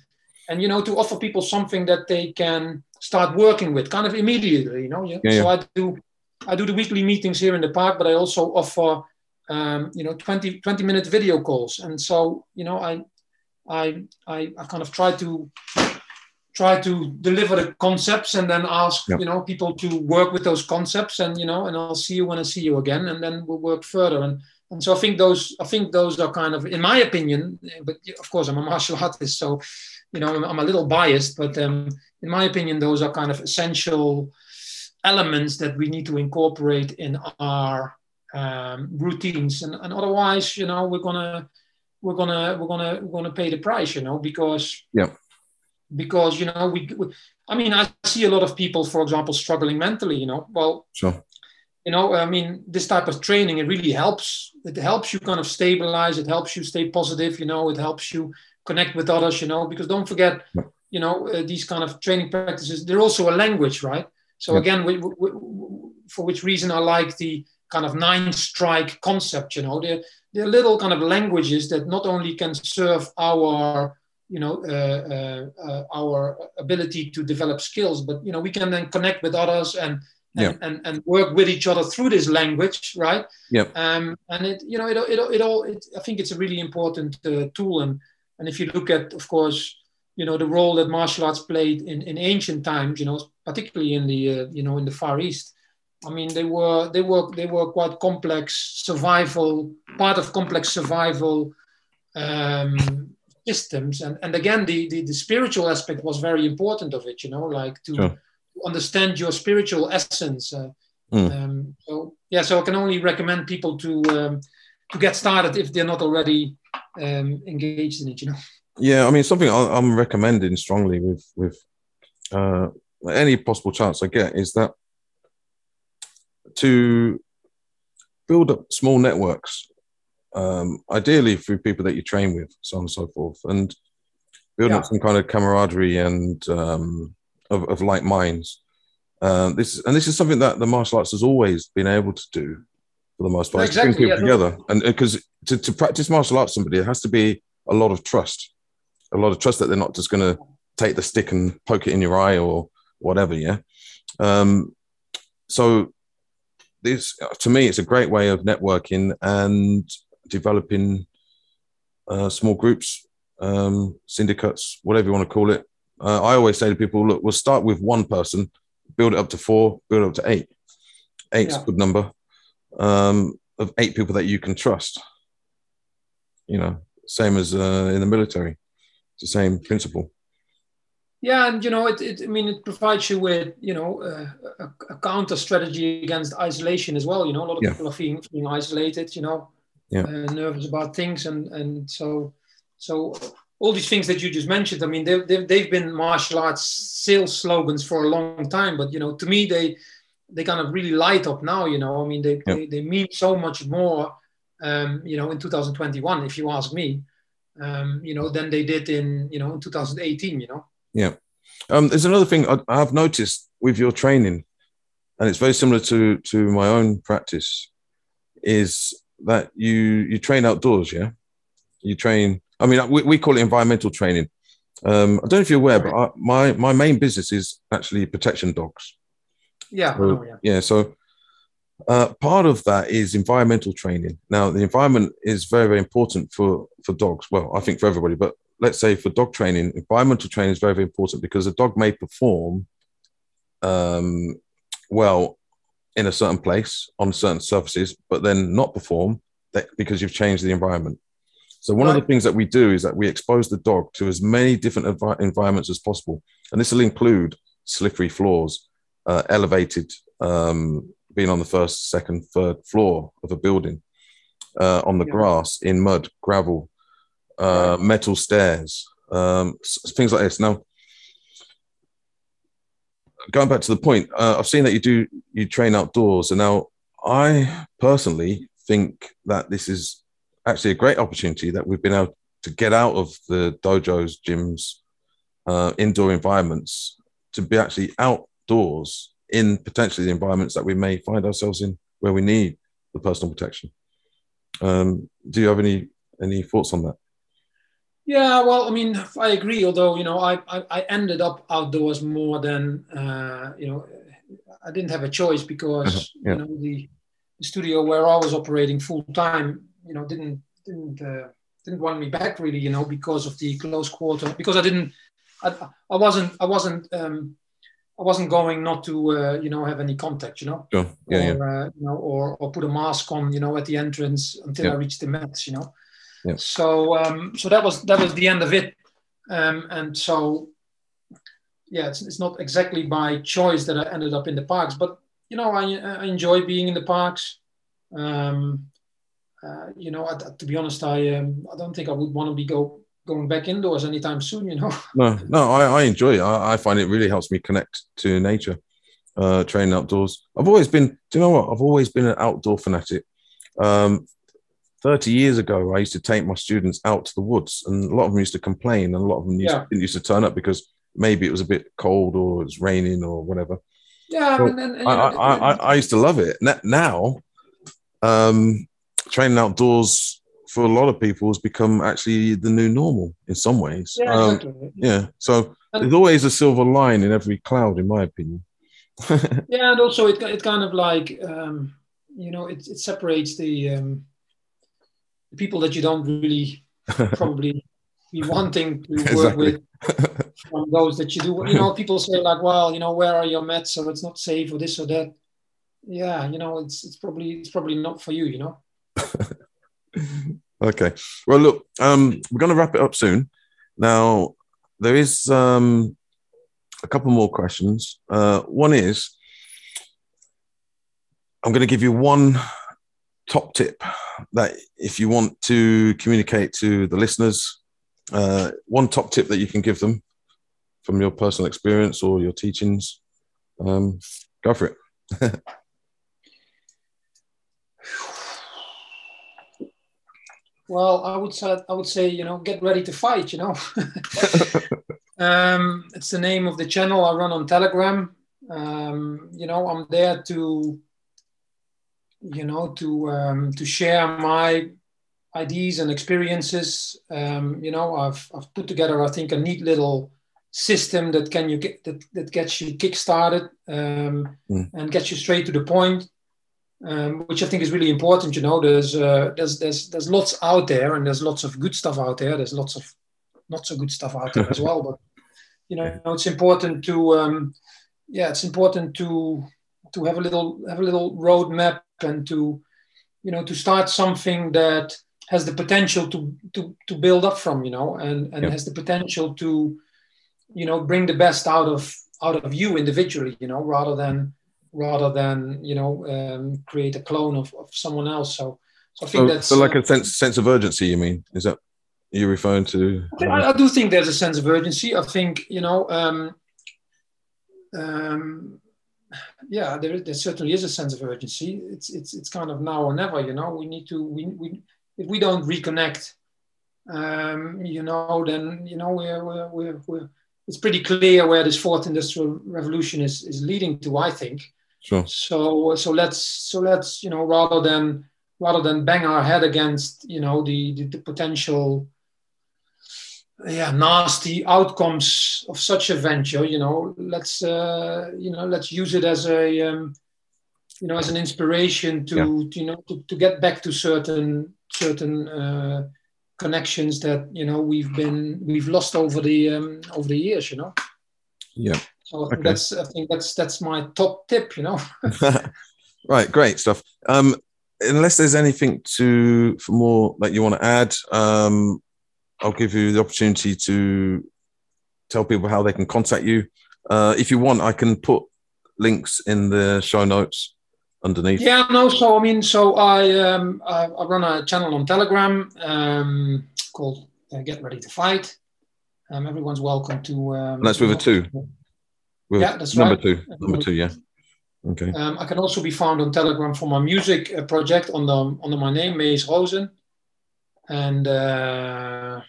and you know to offer people something that they can start working with kind of immediately you know yeah, yeah. so i do i do the weekly meetings here in the park but i also offer um, you know 20 20 minute video calls. And so you know i i i, I kind of try to try to deliver the concepts and then ask you know people to work with those concepts and you know and i'll see you when i see you again and then we'll work further. And and so i think those i think those are kind of in my opinion but of course i'm a martial artist so you know i'm, I'm a little biased but um, in my opinion those are kind of essential elements that we need to incorporate in our um, routines. And, and otherwise you know we're gonna we're gonna we're gonna we're gonna pay the price you know because yeah because you know we, we, i mean i see a lot of people for example struggling mentally you know. Well sure. you know i mean this type of training it really helps. It helps you kind of stabilize. It helps you stay positive you know. It helps you connect with others you know. Because don't forget you know uh, these kind of training practices they're also a language right? So yeah. again we, we, for which reason i like the kind of nine strike concept you know. They're, they're little kind of languages that not only can serve our you know uh, uh, uh, our ability to develop skills but you know we can then connect with others and and, yeah. and, and work with each other through this language right? Yeah. Um and it you know it, it, it all it, i think it's a really important uh, tool. And and if you look at of course you know the role that martial arts played in, in ancient times you know particularly in the uh, you know in the far east i mean they were they were they were quite complex survival part of complex survival um, systems and and again the, the, the spiritual aspect was very important of it you know like to, sure. understand your spiritual essence uh, mm. um, so yeah so i can only recommend people to um, to get started if they're not already um, engaged in it you know yeah i mean something i'm recommending strongly with with uh, any possible chance i get is that to build up small networks um, ideally through people that you train with, so on and so forth, and building yeah. up some kind of camaraderie and um, of, of, like minds. Uh, this and this is something that the martial arts has always been able to do for the most part. Exactly, bring people yeah. together, and because to, to practice martial arts, somebody it has to be a lot of trust, a lot of trust that they're not just going to take the stick and poke it in your eye or whatever. Yeah. Um, so this to me, it's a great way of networking and developing uh, small groups, um, syndicates, whatever you want to call it. Uh, I always say to people, look, we'll start with one person, build it up to four, build it up to eight. Eight's yeah. a good number um, of eight people that you can trust. You know, same as uh, in the military. It's the same principle. Yeah, and you know, it, it I mean, it provides you with you know uh, a, a, counter strategy against isolation as well. You know, a lot of yeah. people are feeling, feeling isolated. You know, yeah. uh, nervous about things, and and so so all these things that you just mentioned. I mean, they, they, they've been martial arts sales slogans for a long time, but you know, to me, they they kind of really light up now. You know, I mean, they yeah. they, they, mean so much more. Um, you know, in 2021, if you ask me, um, you know, than they did in you know in 2018. You know. Yeah. Um, there's another thing I, I've noticed with your training, and it's very similar to to my own practice, is that you you train outdoors, yeah? You train. I mean, we, we call it environmental training. Um, I don't know if you're aware, but I, my my main business is actually protection dogs. Yeah, so, yeah. yeah. So uh, part of that is environmental training. Now, the environment is very very important for for dogs. Well, I think for everybody, but let's say for dog training, environmental training is very very important because a dog may perform um, well in a certain place on certain surfaces, but then not perform that because you've changed the environment. So one right. of the things that we do is that we expose the dog to as many different env- environments as possible, and this will include slippery floors, uh, elevated, um, being on the first, second, third floor of a building, uh, on the yeah. grass, in mud, gravel, uh, metal stairs, um, things like this. Now, going back to the point, uh, I've seen that you do you train outdoors, and now I personally think that this is actually a great opportunity that we've been able to get out of the dojos, gyms, uh, indoor environments to be actually outdoors in potentially the environments that we may find ourselves in where we need the personal protection. Um, do you have any any thoughts on that? Yeah, well, I mean, I agree. Although you know, I I, I ended up outdoors more than uh, you know, I didn't have a choice because uh-huh. yeah. you know the, the, studio where I was operating full time, you know, didn't didn't uh, didn't want me back really, you know, because of the close quarter. Because I didn't, I, I wasn't I wasn't um, I wasn't going not to uh, you know have any contact, you know, sure. yeah, or yeah. Uh, you know, or or put a mask on, you know, at the entrance until yeah. I reached the mats, you know. Yeah. So um, so that was that was the end of it, um, and so yeah, it's, it's not exactly by choice that I ended up in the parks, but you know, I, I enjoy being in the parks. Um, uh, you know, I, to be honest, I um, I don't think I would want to be go going back indoors anytime soon. You know. <laughs> No, no, I, I enjoy it. I, I find it really helps me connect to nature. Uh, training outdoors. I've always been. Do you know what? I've always been an outdoor fanatic. Um, 30 years ago, I used to take my students out to the woods, and a lot of them used to complain, and a lot of them used, yeah. didn't used to turn up because maybe it was a bit cold or it was raining or whatever. Yeah, and, and, and, I, I, I, I, used to love it. Now, um, training outdoors for a lot of people has become actually the new normal in some ways. Yeah, um, exactly. yeah. So there's always a silver line in every cloud, in my opinion. <laughs> yeah, and also it, it kind of like um, you know it, it separates the, um, the people that you don't really <laughs> probably be wanting to work exactly. with from those that you do. You know, people say like, well, you know, where are your mats? So it's not safe or this or that. Yeah, you know, it's it's probably it's probably not for you. You know. <laughs> okay. Well, look, um, we're going to wrap it up soon. Now, there is um, a couple more questions. Uh, one is, I'm going to give you one top tip that if you want to communicate to the listeners, uh, one top tip that you can give them from your personal experience or your teachings. Um, go for it. Well, I would say I would say you know get ready to fight. You know, <laughs> um, it's the name of the channel I run on Telegram. Um, you know, I'm there to you know to um, to share my ideas and experiences. Um, you know, I've I've put together I think a neat little system that can you get that, that gets you kick started um, mm. and gets you straight to the point um, which I think is really important. You know, there's uh, there's there's there's lots out there, and there's lots of good stuff out there. There's lots of not so good stuff out there as <laughs> well. But you know, it's important to um, yeah, it's important to to have a little have a little roadmap and to you know to start something that has the potential to to to build up from. You know, and and yep. has the potential to you know bring the best out of out of you individually. You know, rather than rather than you know um, create a clone of, of someone else. So, so I think so, that's so like a sense sense of urgency. You mean is that you're referring to? I, I do think there's a sense of urgency. I think you know. Um, um, yeah, there, there certainly is a sense of urgency. It's it's it's kind of now or never. You know, we need to we, we if we don't reconnect, um, you know, then you know we're we're, we're, we're it's pretty clear where this fourth industrial revolution is is leading to. I think, Sure. So so let's so let's you know rather than rather than bang our head against you know the the, the potential yeah nasty outcomes of such a venture you know let's uh, you know let's use it as a um, you know as an inspiration to, yeah. to you know to, to get back to certain certain uh, connections that you know we've been we've lost over the um, over the years you know yeah so okay. that's I think that's that's my top tip, you know. <laughs> <laughs> right, great stuff. Um, unless there's anything to for more that you want to add, um, I'll give you the opportunity to tell people how they can contact you. Uh, if you want, I can put links in the show notes underneath. Yeah, no. So I mean, so I um, I, I run a channel on Telegram um, called uh, Get Ready to Fight. Um, everyone's welcome to. Um, and that's with a two. With yeah, that's number right. two. Number two, yeah. Okay. Um, I can also be found on Telegram for my music uh, project under under my name, Mees Rozen. And uh,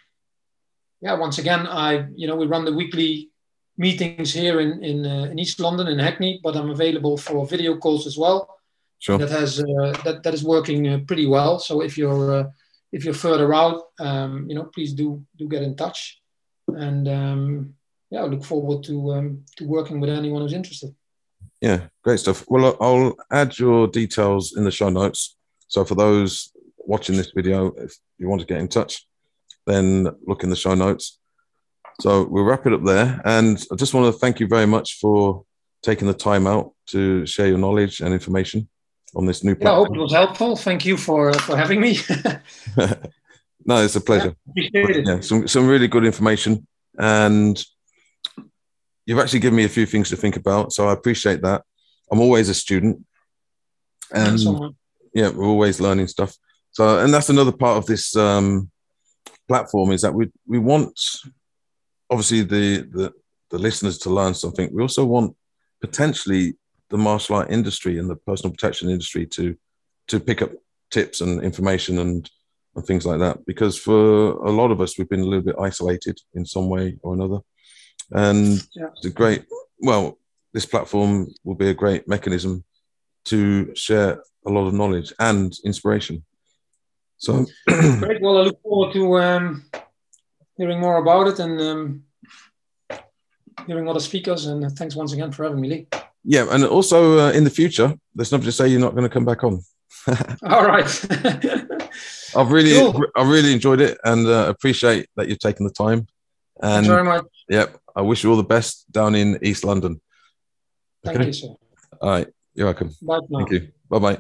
yeah, once again, I you know we run the weekly meetings here in in, uh, in East London in Hackney, but I'm available for video calls as well. Sure. That has uh, that that is working uh, pretty well. So if you're uh, if you're further out, um, you know, please do do get in touch, and um, yeah, I look forward to um, to working with anyone who's interested. Yeah, great stuff. Well, I'll add your details in the show notes. So for those watching this video, if you want to get in touch, then look in the show notes. So we'll wrap it up there. And I just want to thank you very much for taking the time out to share your knowledge and information on this new platform. Yeah, I hope it was helpful. Thank you for for having me. <laughs> <laughs> no, it's a pleasure. Yeah, yeah, some some really good information, and you've actually given me a few things to think about. So I appreciate that. I'm always a student, and yeah, we're always learning stuff. So, and that's another part of this um, platform is that we we want obviously the, the the listeners to learn something. We also want potentially the martial art industry and the personal protection industry to to pick up tips and information and and things like that because for a lot of us we've been a little bit isolated in some way or another and yeah. it's a great well this platform will be a great mechanism to share a lot of knowledge and inspiration so <clears throat> great well i look forward to um, hearing more about it and um, hearing other speakers and thanks once again for having me lee yeah and also uh, in the future there's nothing to say you're not going to come back on <laughs> all right <laughs> i've really cool. i really enjoyed it and uh, appreciate that you've taken the time and Thanks very much Yep. I wish you all the best down in East London. Thank okay? you, sir. All right. You're welcome. Bye. Thank you. Bye bye.